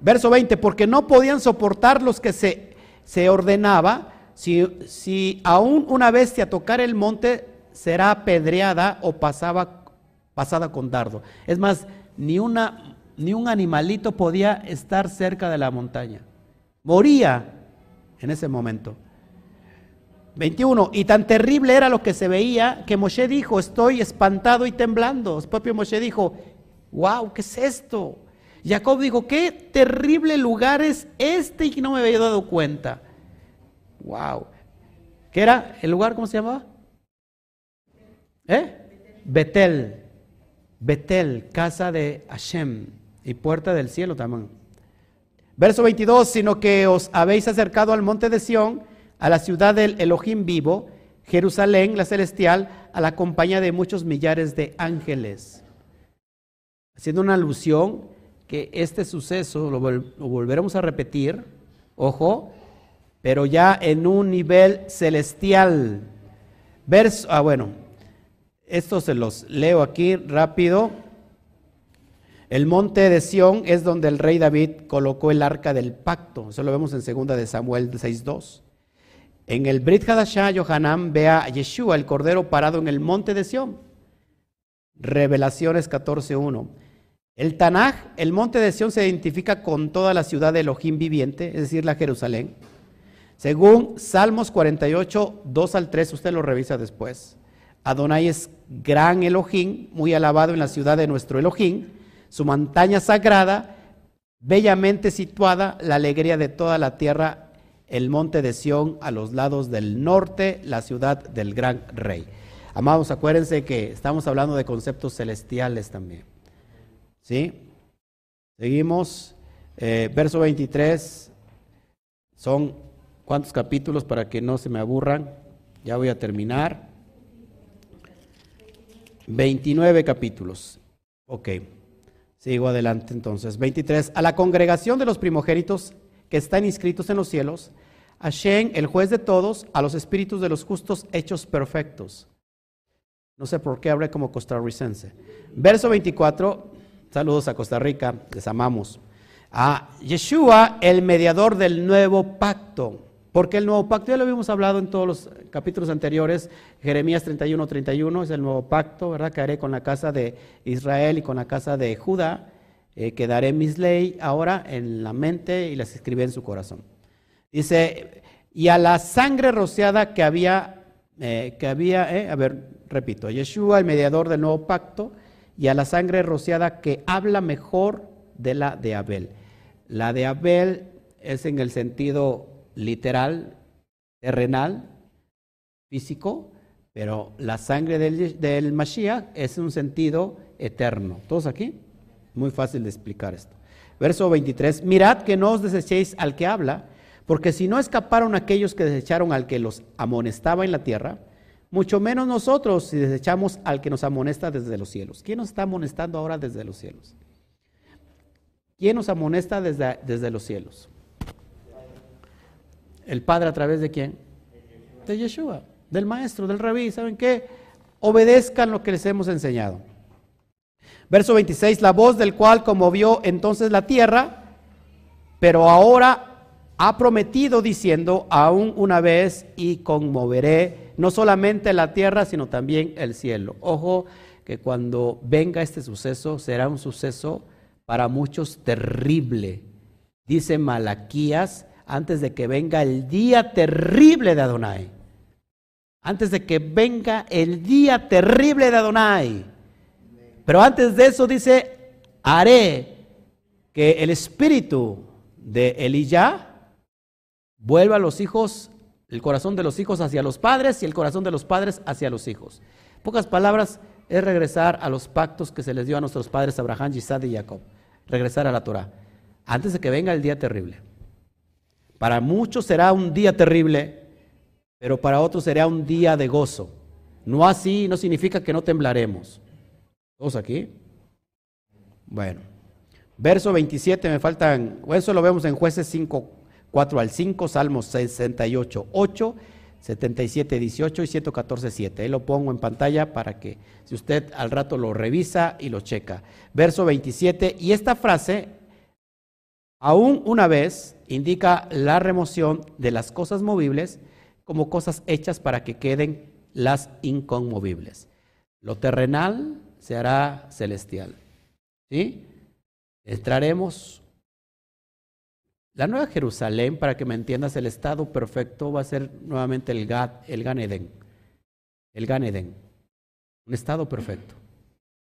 Verso 20, porque no podían soportar los que se, se ordenaba, si, si aún una bestia tocar el monte, será apedreada o pasaba, pasada con dardo. Es más, ni, una, ni un animalito podía estar cerca de la montaña. Moría en ese momento. 21. Y tan terrible era lo que se veía que Moshe dijo, estoy espantado y temblando. El propio Moshe dijo, wow, ¿qué es esto? Jacob dijo, qué terrible lugar es este y no me había dado cuenta. Wow. ¿Qué era el lugar? ¿Cómo se llamaba? ¿Eh? Betel. Betel, casa de Hashem y puerta del cielo también. Verso 22, sino que os habéis acercado al monte de Sión, a la ciudad del Elohim vivo, Jerusalén, la celestial, a la compañía de muchos millares de ángeles. Haciendo una alusión que este suceso lo, volveremos a repetir, ojo, pero ya en un nivel celestial. Verso, ah, bueno, esto se los leo aquí rápido. El monte de Sión es donde el rey David colocó el arca del pacto. Eso lo vemos en 2 de Samuel 6.2. En el Brit Hadashah, Yohanan ve a Yeshua, el cordero, parado en el monte de Sión. Revelaciones 14.1. El Tanaj, el monte de Sión, se identifica con toda la ciudad de Elohim viviente, es decir, la Jerusalén. Según Salmos 48, 2 al 3, usted lo revisa después. Adonai es gran Elohim, muy alabado en la ciudad de nuestro Elohim, su montaña sagrada, bellamente situada, la alegría de toda la tierra, el monte de Sión a los lados del norte, la ciudad del gran rey. Amados, acuérdense que estamos hablando de conceptos celestiales también. ¿Sí? Seguimos. Eh, verso 23. Son cuántos capítulos para que no se me aburran. Ya voy a terminar. 29 capítulos. Ok. Sigo adelante entonces. 23. A la congregación de los primogénitos que están inscritos en los cielos, a Shen, el juez de todos, a los espíritus de los justos hechos perfectos. No sé por qué hablé como costarricense. Verso 24. Saludos a Costa Rica, les amamos. A Yeshua, el mediador del nuevo pacto. Porque el nuevo pacto, ya lo habíamos hablado en todos los capítulos anteriores, Jeremías 31, 31 es el nuevo pacto, ¿verdad? Que haré con la casa de Israel y con la casa de Judá, eh, que daré mis leyes ahora en la mente y las escribí en su corazón. Dice, y a la sangre rociada que había, eh, que había eh, a ver, repito, Yeshua, el mediador del nuevo pacto, y a la sangre rociada que habla mejor de la de Abel. La de Abel es en el sentido literal, terrenal, físico, pero la sangre del, del Mashiach es un sentido eterno. ¿Todos aquí? Muy fácil de explicar esto. Verso 23, mirad que no os desechéis al que habla, porque si no escaparon aquellos que desecharon al que los amonestaba en la tierra, mucho menos nosotros si desechamos al que nos amonesta desde los cielos. ¿Quién nos está amonestando ahora desde los cielos? ¿Quién nos amonesta desde, desde los cielos? El Padre a través de quién? De Yeshua, del Maestro, del Rabí. ¿Saben qué? Obedezcan lo que les hemos enseñado. Verso 26, la voz del cual conmovió entonces la tierra, pero ahora ha prometido diciendo, aún una vez y conmoveré no solamente la tierra, sino también el cielo. Ojo que cuando venga este suceso será un suceso para muchos terrible. Dice Malaquías antes de que venga el día terrible de Adonai. Antes de que venga el día terrible de Adonai. Pero antes de eso dice, haré que el espíritu de Eliyah vuelva a los hijos, el corazón de los hijos hacia los padres y el corazón de los padres hacia los hijos. pocas palabras, es regresar a los pactos que se les dio a nuestros padres Abraham, Isaac y Jacob. Regresar a la Torah. Antes de que venga el día terrible. Para muchos será un día terrible, pero para otros será un día de gozo. No así no significa que no temblaremos. ¿Todos aquí? Bueno, verso 27 me faltan, eso lo vemos en jueces 5, 4 al 5, Salmos 68, 8, 77, 18 y 114, 7. Ahí lo pongo en pantalla para que si usted al rato lo revisa y lo checa. Verso 27, y esta frase Aún una vez indica la remoción de las cosas movibles como cosas hechas para que queden las inconmovibles. Lo terrenal se hará celestial. ¿Sí? Entraremos. La nueva Jerusalén, para que me entiendas, el estado perfecto va a ser nuevamente el, Gad, el Gan Eden. El Gan Eden. Un estado perfecto.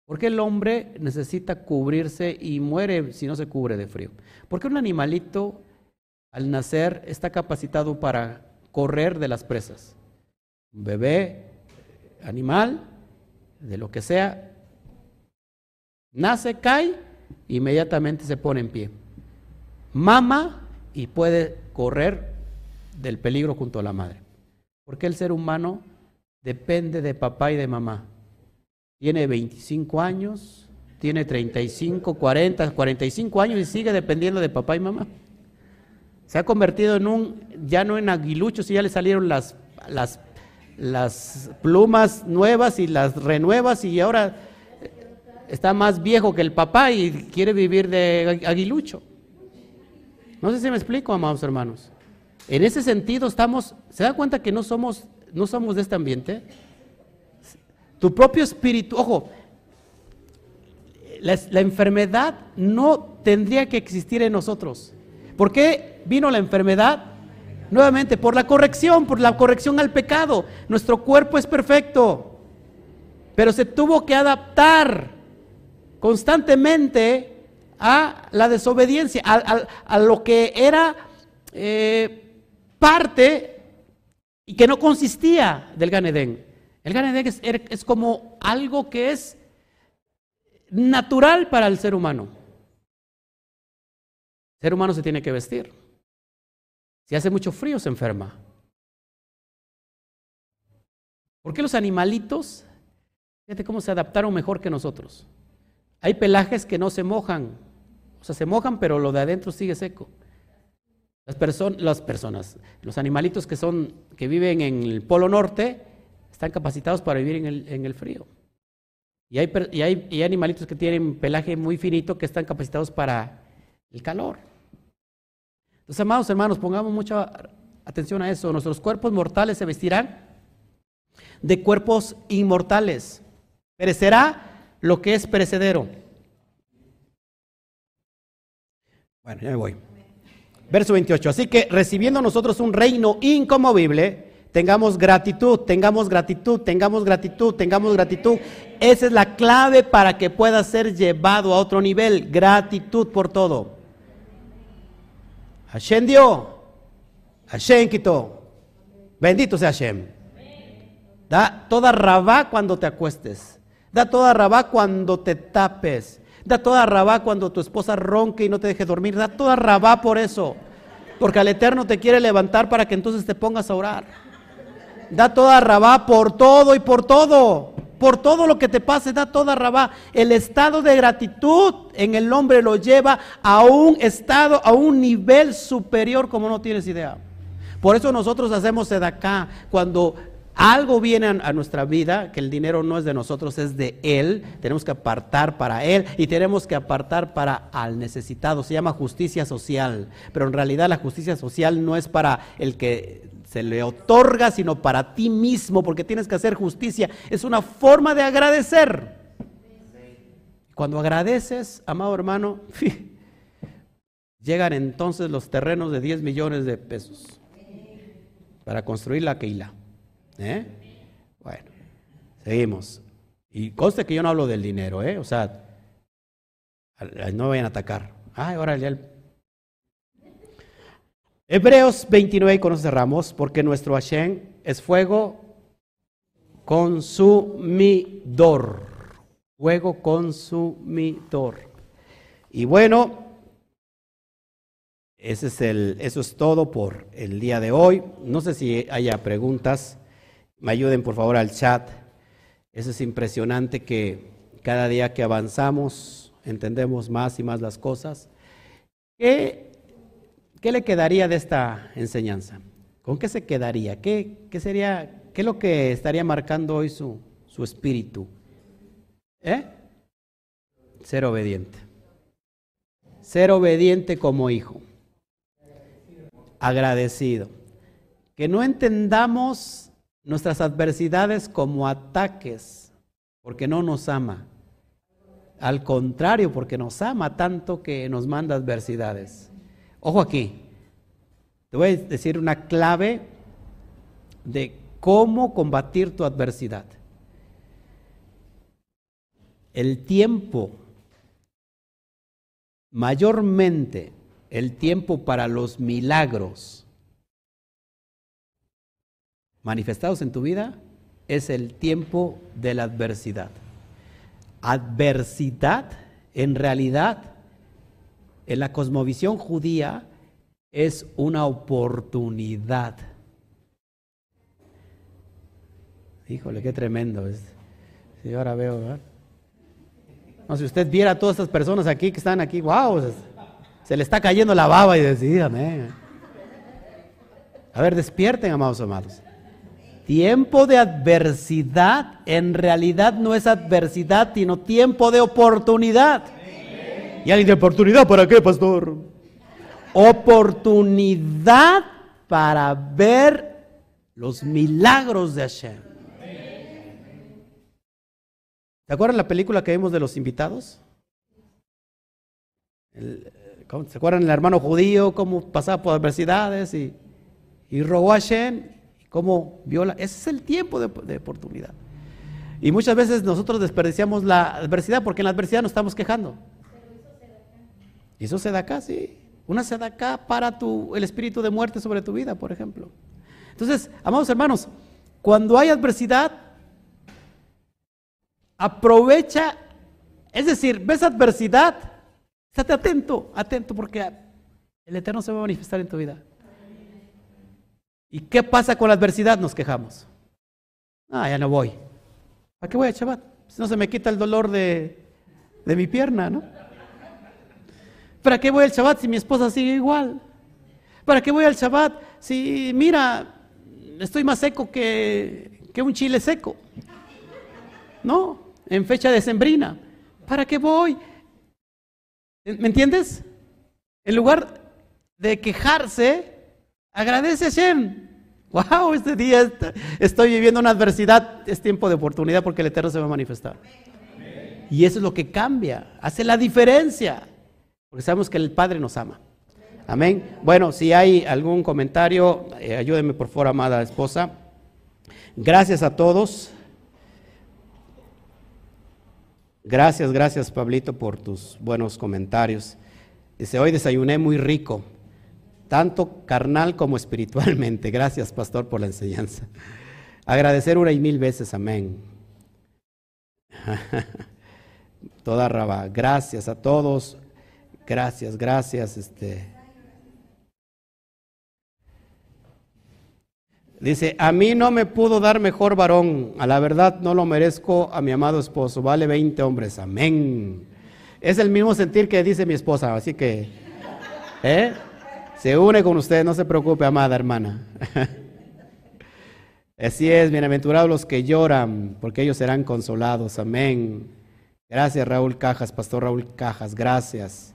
Porque el hombre necesita cubrirse y muere si no se cubre de frío. Porque un animalito al nacer está capacitado para correr de las presas. Un bebé, animal, de lo que sea, nace, cae, inmediatamente se pone en pie. Mama y puede correr del peligro junto a la madre. Porque el ser humano depende de papá y de mamá tiene 25 años, tiene 35, 40, 45 años y sigue dependiendo de papá y mamá. Se ha convertido en un, ya no en aguilucho, si ya le salieron las, las, las plumas nuevas y las renuevas y ahora está más viejo que el papá y quiere vivir de aguilucho. No sé si me explico, amados hermanos. En ese sentido estamos, ¿se da cuenta que no somos, no somos de este ambiente? Tu propio espíritu, ojo, la, enfermedad no tendría que existir en nosotros. ¿Por qué vino la enfermedad? Nuevamente, por la corrección, por la corrección al pecado. Nuestro cuerpo es perfecto, pero se tuvo que adaptar constantemente a la desobediencia, a, lo que era eh, parte y que no consistía del Ganedén. El Gan es, como algo que es natural para el ser humano. El ser humano se tiene que vestir. Si hace mucho frío se enferma. ¿Por qué los animalitos? Fíjate cómo se adaptaron mejor que nosotros. Hay pelajes que no se mojan, o sea, se mojan, pero lo de adentro sigue seco. Las, las personas, los animalitos que, son, que viven en el Polo Norte, están capacitados para vivir en el, en el frío. Y hay, y, hay, y hay animalitos que tienen pelaje muy finito que están capacitados para el calor. Entonces, amados hermanos, pongamos mucha atención a eso. Nuestros cuerpos mortales se vestirán de cuerpos inmortales. Perecerá lo que es perecedero. Bueno, ya me voy. Verso 28. Así que recibiendo nosotros un reino incomovible, tengamos gratitud, tengamos gratitud, tengamos gratitud, tengamos gratitud. Esa es la clave para que pueda ser llevado a otro nivel. Gratitud por todo. Hashem dio, Hashem quitó. Bendito sea Hashem. Da toda rabá cuando te acuestes. Da toda rabá cuando te tapes. Da toda rabá cuando tu esposa ronque y no te deje dormir. Da toda rabá por eso. Porque al Eterno te quiere levantar para que entonces te pongas a orar. Da toda rabá por todo y por todo. Por todo lo que te pase, da toda rabá. El estado de gratitud en el hombre lo lleva a un estado, a un nivel superior como no tienes idea. Por eso nosotros hacemos acá cuando algo viene a nuestra vida, que el dinero no es de nosotros, es de Él, tenemos que apartar para Él y tenemos que apartar para al necesitado. Se llama justicia social, pero en realidad la justicia social no es para el que se le otorga, sino para ti mismo, porque tienes que hacer justicia. Es una forma de agradecer. Cuando agradeces, amado hermano, llegan entonces los terrenos de 10 millones de pesos para construir la Keila. ¿Eh? Bueno, seguimos. Y conste que yo no hablo del dinero, ¿eh? O sea, no vayan a atacar. Ay, ahora el Hebreos 29, y con eso cerramos, porque nuestro Hashem es fuego consumidor. Fuego consumidor. Y bueno, ese es el, eso es todo por el día de hoy. No sé si haya preguntas. Me ayuden por favor al chat. Eso es impresionante que cada día que avanzamos entendemos más y más las cosas. ¿Qué ¿Qué le quedaría de esta enseñanza? ¿Con qué se quedaría? ¿Qué, sería, qué es lo que estaría marcando hoy su, su espíritu? ¿Eh? Ser obediente. Ser obediente como hijo. Agradecido. Que no entendamos nuestras adversidades como ataques, porque no nos ama. Al contrario, porque nos ama tanto que nos manda adversidades. Ojo aquí, te voy a decir una clave de cómo combatir tu adversidad. El tiempo, mayormente el tiempo para los milagros manifestados en tu vida es el tiempo de la adversidad. Adversidad en realidad en la cosmovisión judía es una oportunidad. Híjole, qué tremendo es. Sí, ahora veo. No, si usted viera a todas estas personas aquí que están aquí, wow, se, le está cayendo la baba y decídame. A ver, despierten, amados amados. Tiempo de adversidad en realidad no es adversidad, sino tiempo de oportunidad. ¿Y alguien de oportunidad para qué, pastor? Oportunidad para ver los milagros de Hashem. ¿Se acuerdan la película que vimos de los invitados? ¿Se acuerdan el hermano judío cómo pasaba por adversidades y, y rogó a Hashem cómo viola? Ese es el tiempo de, de oportunidad. Y muchas veces nosotros desperdiciamos la adversidad porque en la adversidad nos estamos quejando. Y eso se da acá, sí. Una se da acá para tu, el espíritu de muerte sobre tu vida, por ejemplo. Entonces, amados hermanos, cuando hay adversidad, aprovecha, es decir, ves adversidad, estate atento, atento, porque el Eterno se va a manifestar en tu vida. ¿Y qué pasa con la adversidad? Nos quejamos. Ah, ya no voy. ¿Para qué voy al Shabbat? Si no se me quita el dolor de, de mi pierna, ¿no? ¿Para qué voy al Shabbat si mi esposa sigue igual? ¿Para qué voy al Shabbat si, mira, estoy más seco que, un chile seco? No, en fecha decembrina. ¿Para qué voy? ¿Me entiendes? En lugar de quejarse, agradece a Shem. Wow, este día estoy viviendo una adversidad, es tiempo de oportunidad porque el Eterno se va a manifestar. Y eso es lo que cambia, hace la diferencia, porque sabemos que el Padre nos ama. Amén. Bueno, si hay algún comentario, eh, ayúdeme por favor, amada esposa. Gracias a todos. Gracias, gracias Pablito por tus buenos comentarios. Dice, hoy desayuné muy rico, tanto carnal como espiritualmente. Gracias, pastor, por la enseñanza. Agradecer una y mil veces, amén. Toda raba. Gracias a todos. Gracias, gracias. Este. Dice, a mí no me pudo dar mejor varón, a la verdad no lo merezco a mi amado esposo, vale 20 hombres, amén. Es el mismo sentir que dice mi esposa, así que, ¿eh? Se une con usted, no se preocupe, amada hermana. Así es, bienaventurados los que lloran, porque ellos serán consolados, amén. Gracias Raúl Cajas, Pastor Raúl Cajas, gracias.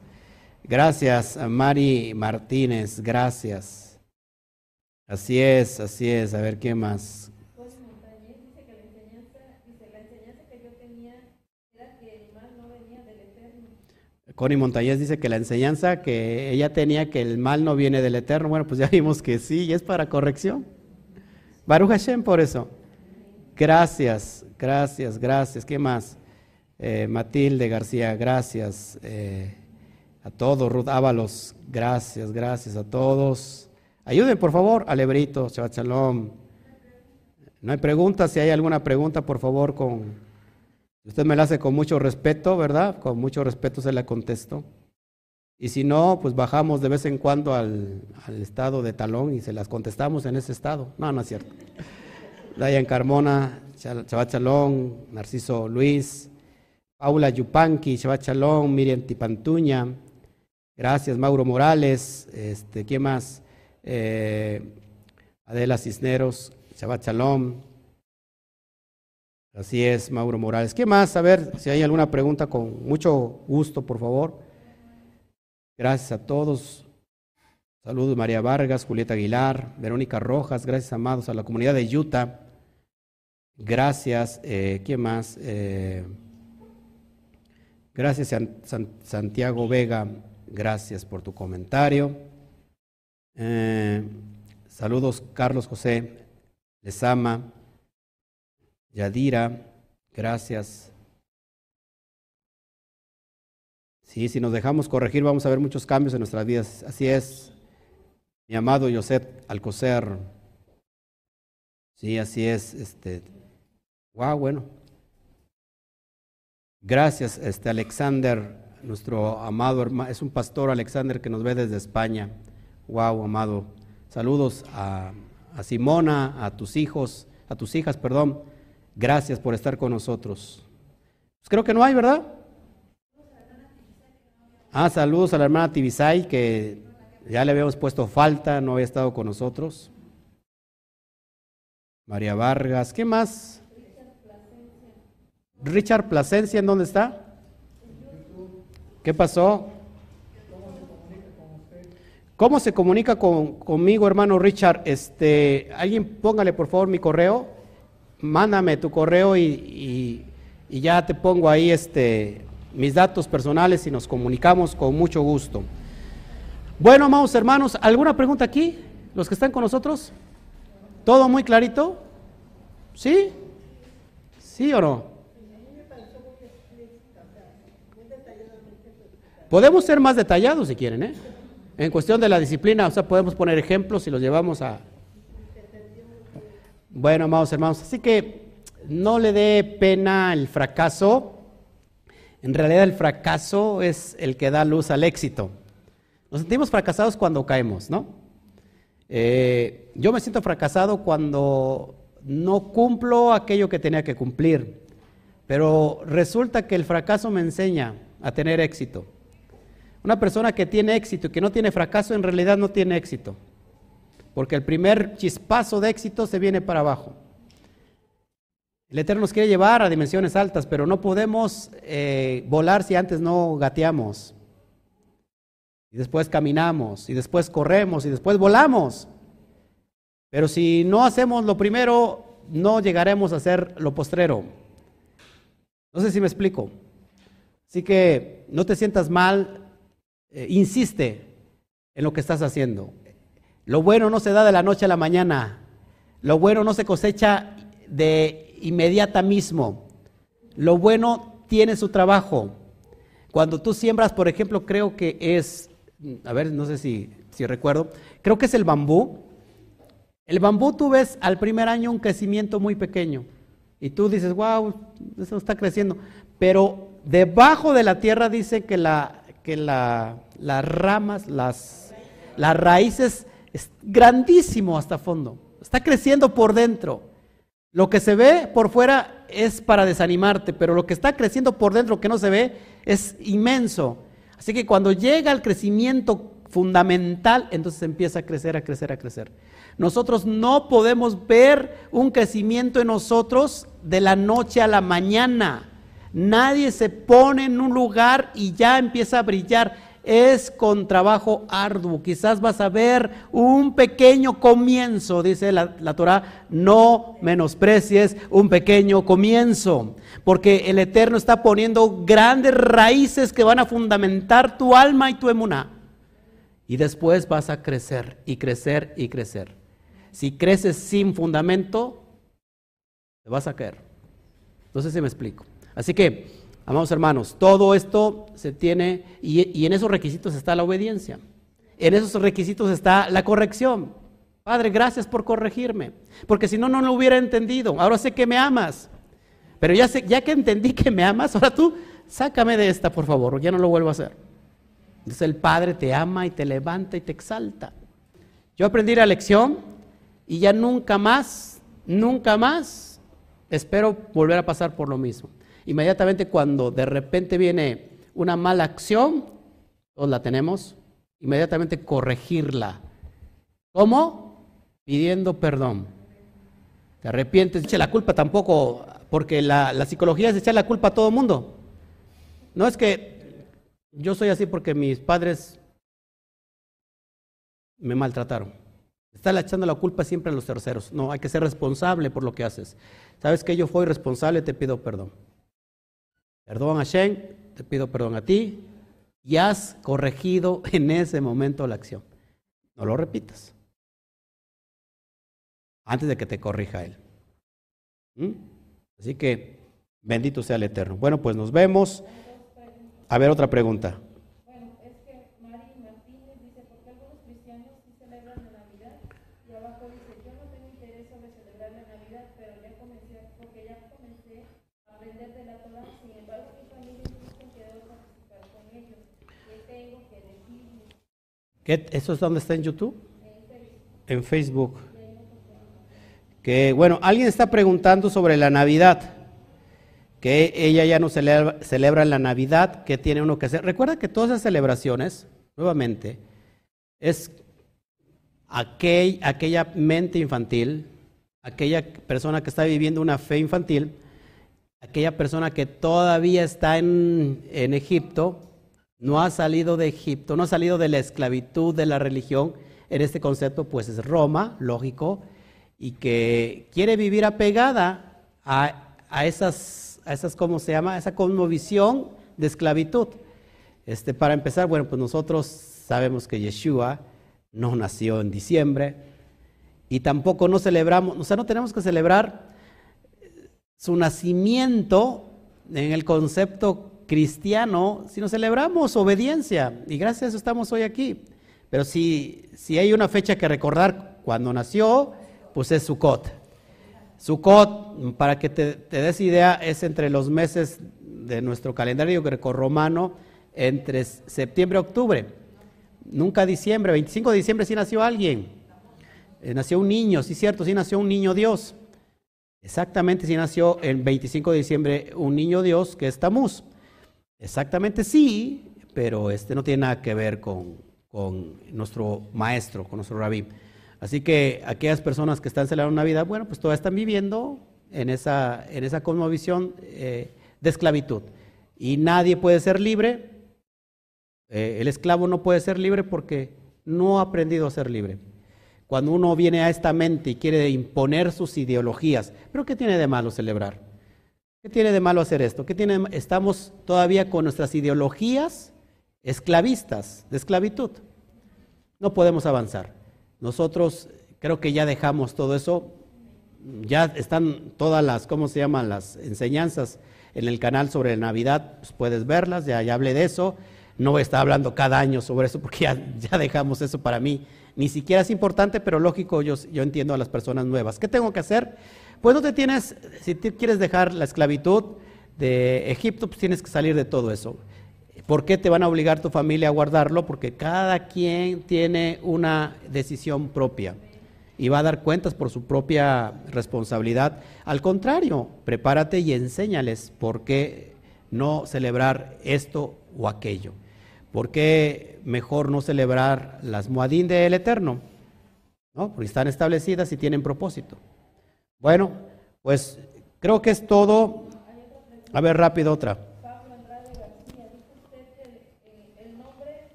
Gracias a Mari Martínez, gracias. Así es, así es. A ver, ¿qué más? dice que la enseñanza, dice, la enseñanza que yo tenía era que el mal no venía del Eterno. Connie Montañez dice que la enseñanza que ella tenía que el mal no viene del Eterno. Bueno, pues ya vimos que sí, y es para corrección. Baruch Hashem por eso. Gracias, gracias, gracias. ¿Qué más? Eh, Matilde García, gracias. Eh, a todos, Ruth Ábalos, gracias, gracias a todos. Ayuden, por favor, al hebrito, Shabbat Shalom. No hay preguntas, si hay alguna pregunta, por favor, con... Usted me la hace con mucho respeto, ¿verdad? Con mucho respeto se la contesto. Y si no, pues bajamos de vez en cuando al, estado de talón y se las contestamos en ese estado. No, no es cierto. Dayan Carmona, Shabbat Shalom, Narciso Luis, Paula Yupanqui, Shabbat Shalom, Miriam Tipantuña, gracias, Mauro Morales, este, ¿quién más? Eh, Adela Cisneros, Shabbat Shalom. Así es, Mauro Morales. ¿Qué más? A ver si hay alguna pregunta con mucho gusto, por favor. Gracias a todos. Saludos María Vargas, Julieta Aguilar, Verónica Rojas, gracias amados a la comunidad de Utah. Gracias. Eh, ¿Quién más? Eh, gracias Santiago Vega, gracias por tu comentario. Eh, saludos, Carlos José, les ama. Yadira, gracias. Sí, si nos dejamos corregir, vamos a ver muchos cambios en nuestras vidas. Así es, mi amado Josep Alcocer. Sí, así es. Este, wow, bueno. Gracias, este Alexander, nuestro amado hermano, es un pastor Alexander que nos ve desde España. Wow, amado. Saludos a, Simona, a tus hijos, a tus hijas, perdón. Gracias por estar con nosotros. Pues creo que no hay, ¿verdad? Ah, saludos a la hermana Tibisay, que ya le habíamos puesto falta, no había estado con nosotros. María Vargas, ¿qué más? Richard Plasencia, ¿en dónde está? ¿Qué pasó? ¿Cómo se comunica conmigo, hermano Richard? Este, alguien póngale por favor mi correo, mándame tu correo y, ya te pongo ahí este, mis datos personales y nos comunicamos con mucho gusto. Bueno, amados hermanos, ¿alguna pregunta aquí? ¿Los que están con nosotros? ¿Todo muy clarito? ¿Sí? ¿Sí o no? Podemos ser más detallados si quieren, ¿eh? En cuestión de la disciplina, o sea, podemos poner ejemplos y los llevamos a... Bueno, amados hermanos, así que no le dé pena el fracaso. En realidad el fracaso es el que da luz al éxito. Nos sentimos fracasados cuando caemos, ¿no? Eh, yo me siento fracasado cuando no cumplo aquello que tenía que cumplir. Pero resulta que el fracaso me enseña a tener éxito. Una persona que tiene éxito y que no tiene fracaso en realidad no tiene éxito. Porque el primer chispazo de éxito se viene para abajo. El Eterno nos quiere llevar a dimensiones altas, pero no podemos eh, volar si antes no gateamos. Y después caminamos, y después corremos, y después volamos. Pero si no hacemos lo primero, no llegaremos a hacer lo postrero. No sé si me explico. Así que no te sientas mal, eh, insiste en lo que estás haciendo. Lo bueno no se da de la noche a la mañana. Lo bueno no se cosecha de inmediata mismo. Lo bueno tiene su trabajo. Cuando tú siembras, por ejemplo, creo que es, a ver, no sé si, si recuerdo, creo que es el bambú. El bambú tú ves al primer año un crecimiento muy pequeño y tú dices, wow, eso está creciendo. Pero debajo de la tierra dice que, la, que la, las ramas, las, las raíces, es grandísimo hasta fondo. Está creciendo por dentro. Lo que se ve por fuera es para desanimarte, pero lo que está creciendo por dentro que no se ve es inmenso. Así que cuando llega el crecimiento fundamental, entonces empieza a crecer, a crecer, a crecer. Nosotros no podemos ver un crecimiento en nosotros de la noche a la mañana. Nadie se pone en un lugar y ya empieza a brillar. Es con trabajo arduo. Quizás vas a ver un pequeño comienzo, dice la, la Torah. No menosprecies un pequeño comienzo, porque el Eterno está poniendo grandes raíces que van a fundamentar tu alma y tu emuná. Y después vas a crecer y crecer y crecer. Si creces sin fundamento, te vas a caer. No si me explico. Así que, amados hermanos, todo esto se tiene, y, en esos requisitos está la obediencia. En esos requisitos está la corrección. Padre, gracias por corregirme, porque si no, no lo hubiera entendido. Ahora sé que me amas, pero ya, sé, ya que entendí que me amas, ahora tú sácame de esta, por favor, ya no lo vuelvo a hacer. Entonces el Padre te ama y te levanta y te exalta. Yo aprendí la lección y ya nunca más, nunca más espero volver a pasar por lo mismo. Inmediatamente cuando de repente viene una mala acción, todos la tenemos, inmediatamente corregirla. ¿Cómo? Pidiendo perdón. Te arrepientes, eche la culpa tampoco, porque la, la psicología es echar la culpa a todo mundo. No es que yo soy así porque mis padres me maltrataron. Está echando la culpa siempre a los terceros. No, hay que ser responsable por lo que haces. ¿Sabes que yo fui responsable? Te pido perdón. Perdón a Shen, te pido perdón a ti. Y has corregido en ese momento la acción. No lo repitas. Antes de que te corrija él. ¿Mm? Así que bendito sea el Eterno. Bueno, pues nos vemos. A ver, otra pregunta. ¿Eso es donde está en YouTube? En Facebook. Que bueno, alguien está preguntando sobre la Navidad. Que ella ya no celebra, la Navidad, que tiene uno que hacer. Recuerda que todas esas celebraciones, nuevamente, es aquel, aquella mente infantil, aquella persona que está viviendo una fe infantil, aquella persona que todavía está en Egipto, no ha salido de Egipto, no ha salido de la esclavitud de la religión, en este concepto pues es Roma, lógico, y que quiere vivir apegada a, esas, a esas, ¿cómo se llama? esa cosmovisión de esclavitud. Este, para empezar, bueno, pues nosotros sabemos que Yeshua no nació en diciembre y tampoco no celebramos, o sea, no tenemos que celebrar su nacimiento en el concepto cristiano si no celebramos obediencia. Y gracias a eso estamos hoy aquí. Pero si, si hay una fecha que recordar cuando nació, pues es Sukkot. Sukkot, para que te, des idea, es entre los meses de nuestro calendario grecorromano, entre septiembre y octubre. Nunca diciembre, 25 de diciembre sí nació alguien. Eh, nació un niño, sí cierto, sí nació un niño Dios. Exactamente si nació el 25 de diciembre un niño Dios que es Tamuz. Exactamente sí, pero este no tiene nada que ver con, nuestro maestro, con nuestro rabí. Así que aquellas personas que están celebrando Navidad, bueno, pues todavía están viviendo en esa, en esa cosmovisión eh, de esclavitud. Y nadie puede ser libre. Eh, el esclavo no puede ser libre porque no ha aprendido a ser libre. Cuando uno viene a esta mente y quiere imponer sus ideologías, ¿pero qué tiene de malo celebrar? ¿Qué tiene de malo hacer esto? ¿Qué tiene, estamos todavía con nuestras ideologías esclavistas, de esclavitud. No podemos avanzar. Nosotros creo que ya dejamos todo eso. Ya están todas las, ¿cómo se llaman? Las enseñanzas en el canal sobre Navidad, pues puedes verlas, ya, hablé de eso. No voy a estar hablando cada año sobre eso porque ya, dejamos eso para mí. Ni siquiera es importante, pero lógico, yo entiendo a las personas nuevas. ¿Qué tengo que hacer? Pues no te tienes, si quieres dejar la esclavitud de Egipto, pues tienes que salir de todo eso. ¿Por qué te van a obligar tu familia a guardarlo? Porque cada quien tiene una decisión propia y va a dar cuentas por su propia responsabilidad. Al contrario, prepárate y enséñales por qué no celebrar esto o aquello. ¿Por qué mejor no celebrar las Muadín del Eterno? ¿No? Porque están establecidas y tienen propósito. Bueno, pues creo que es todo. A ver, rápido otra.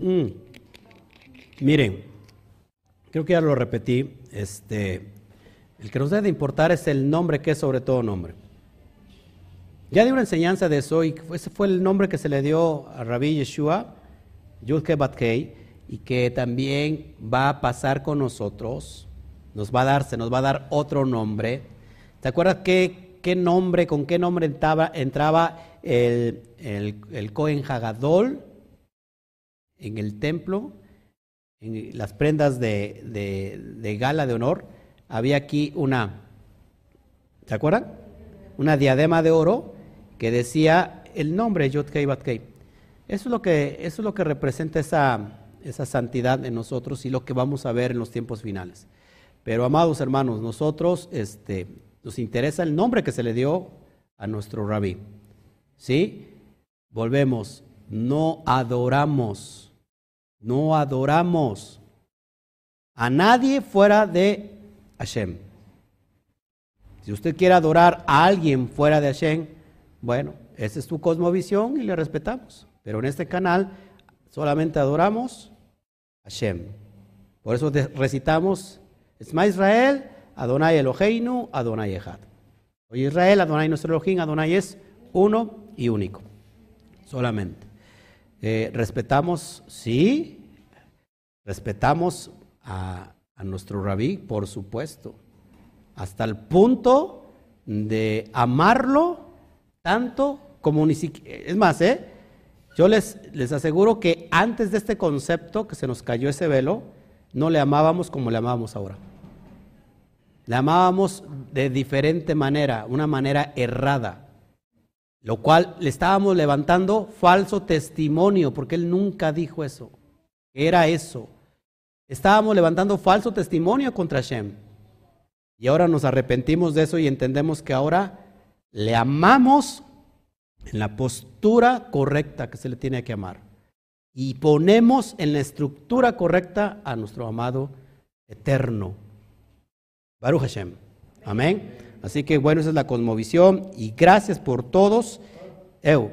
Mm. Miren, creo que ya lo repetí, este, el que nos debe de importar es el nombre que es sobre todo nombre. Ya di una enseñanza de eso y ese fue el nombre que se le dio a Rabbi Yeshua, Yudke Batkei, y que también va a pasar con nosotros, nos va a dar, se nos va a dar otro nombre. ¿Te acuerdas qué, nombre, con qué nombre entraba, el, Cohen Hagadol? en el templo, en las prendas de, gala de honor, había aquí una, ¿se acuerdan? Una diadema de oro que decía el nombre Yod Kei Bat Eso es lo que, eso es lo que representa esa, esa santidad en nosotros y lo que vamos a ver en los tiempos finales. Pero amados hermanos, nosotros este, nos interesa el nombre que se le dio a nuestro rabí. ¿Sí? Volvemos, no adoramos no adoramos a nadie fuera de Hashem. Si usted quiere adorar a alguien fuera de Hashem, bueno, esa es su cosmovisión y le respetamos. Pero en este canal solamente adoramos a Hashem. Por eso recitamos Esma Israel, Adonai Eloheinu, Adonai Echad. Oye Israel, Adonai nuestro Elohim, Adonai es uno y único. Solamente. Eh, respetamos, sí, respetamos a, nuestro rabí, por supuesto, hasta el punto de amarlo tanto como ni siquiera, es más, ¿eh? Yo les, les aseguro que antes de este concepto que se nos cayó ese velo, no le amábamos como le amábamos ahora. Le amábamos de diferente manera, una manera errada lo cual le estábamos levantando falso testimonio, porque él nunca dijo eso. Era eso. Estábamos levantando falso testimonio contra Shem. Y ahora nos arrepentimos de eso y entendemos que ahora le amamos en la postura correcta que se le tiene que amar. Y ponemos en la estructura correcta a nuestro amado eterno. Baruch Hashem. Amén. Así que bueno, esa es la cosmovisión y gracias por todos. Eu.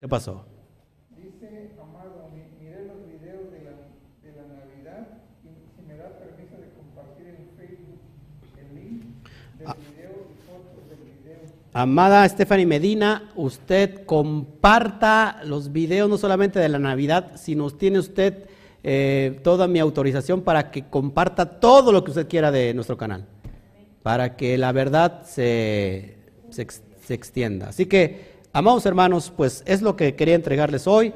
¿Qué pasó? Dice, amado, miré los videos de la, de la Navidad y si me da permiso de compartir en Facebook el link del ah. video y fotos del video. Amada Stephanie Medina, usted comparta los videos no solamente de la Navidad, sino tiene usted eh, toda mi autorización para que comparta todo lo que usted quiera de nuestro canal, para que la verdad se, se, extienda. Así que, amados hermanos, pues es lo que quería entregarles hoy.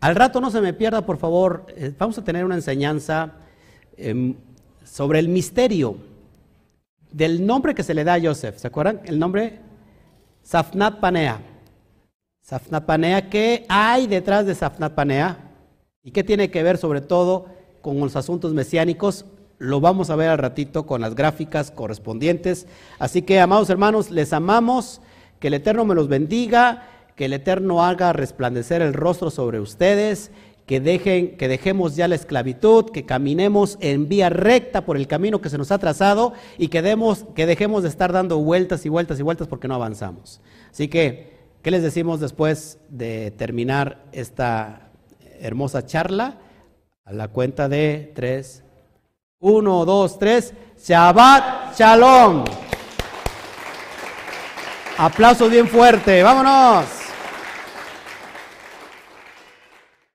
Al rato no se me pierda, por favor, eh, vamos a tener una enseñanza em, sobre el misterio del nombre que se le da a Joseph. ¿Se acuerdan? El nombre Safnat Panea. Safnat Panea, ¿qué hay detrás de Safnat Panea? ¿Y qué tiene que ver sobre todo con los asuntos mesiánicos? Lo vamos a ver al ratito con las gráficas correspondientes. Así que, amados hermanos, les amamos, que el Eterno me los bendiga, que el Eterno haga resplandecer el rostro sobre ustedes, que, dejen, que dejemos ya la esclavitud, que caminemos en vía recta por el camino que se nos ha trazado y que, demos, que dejemos de estar dando vueltas y vueltas y vueltas porque no avanzamos. Así que, ¿qué les decimos después de terminar esta hermosa charla? A la cuenta de tres. Uno, dos, tres. Shabbat Shalom. Aplauso bien fuerte. Vámonos.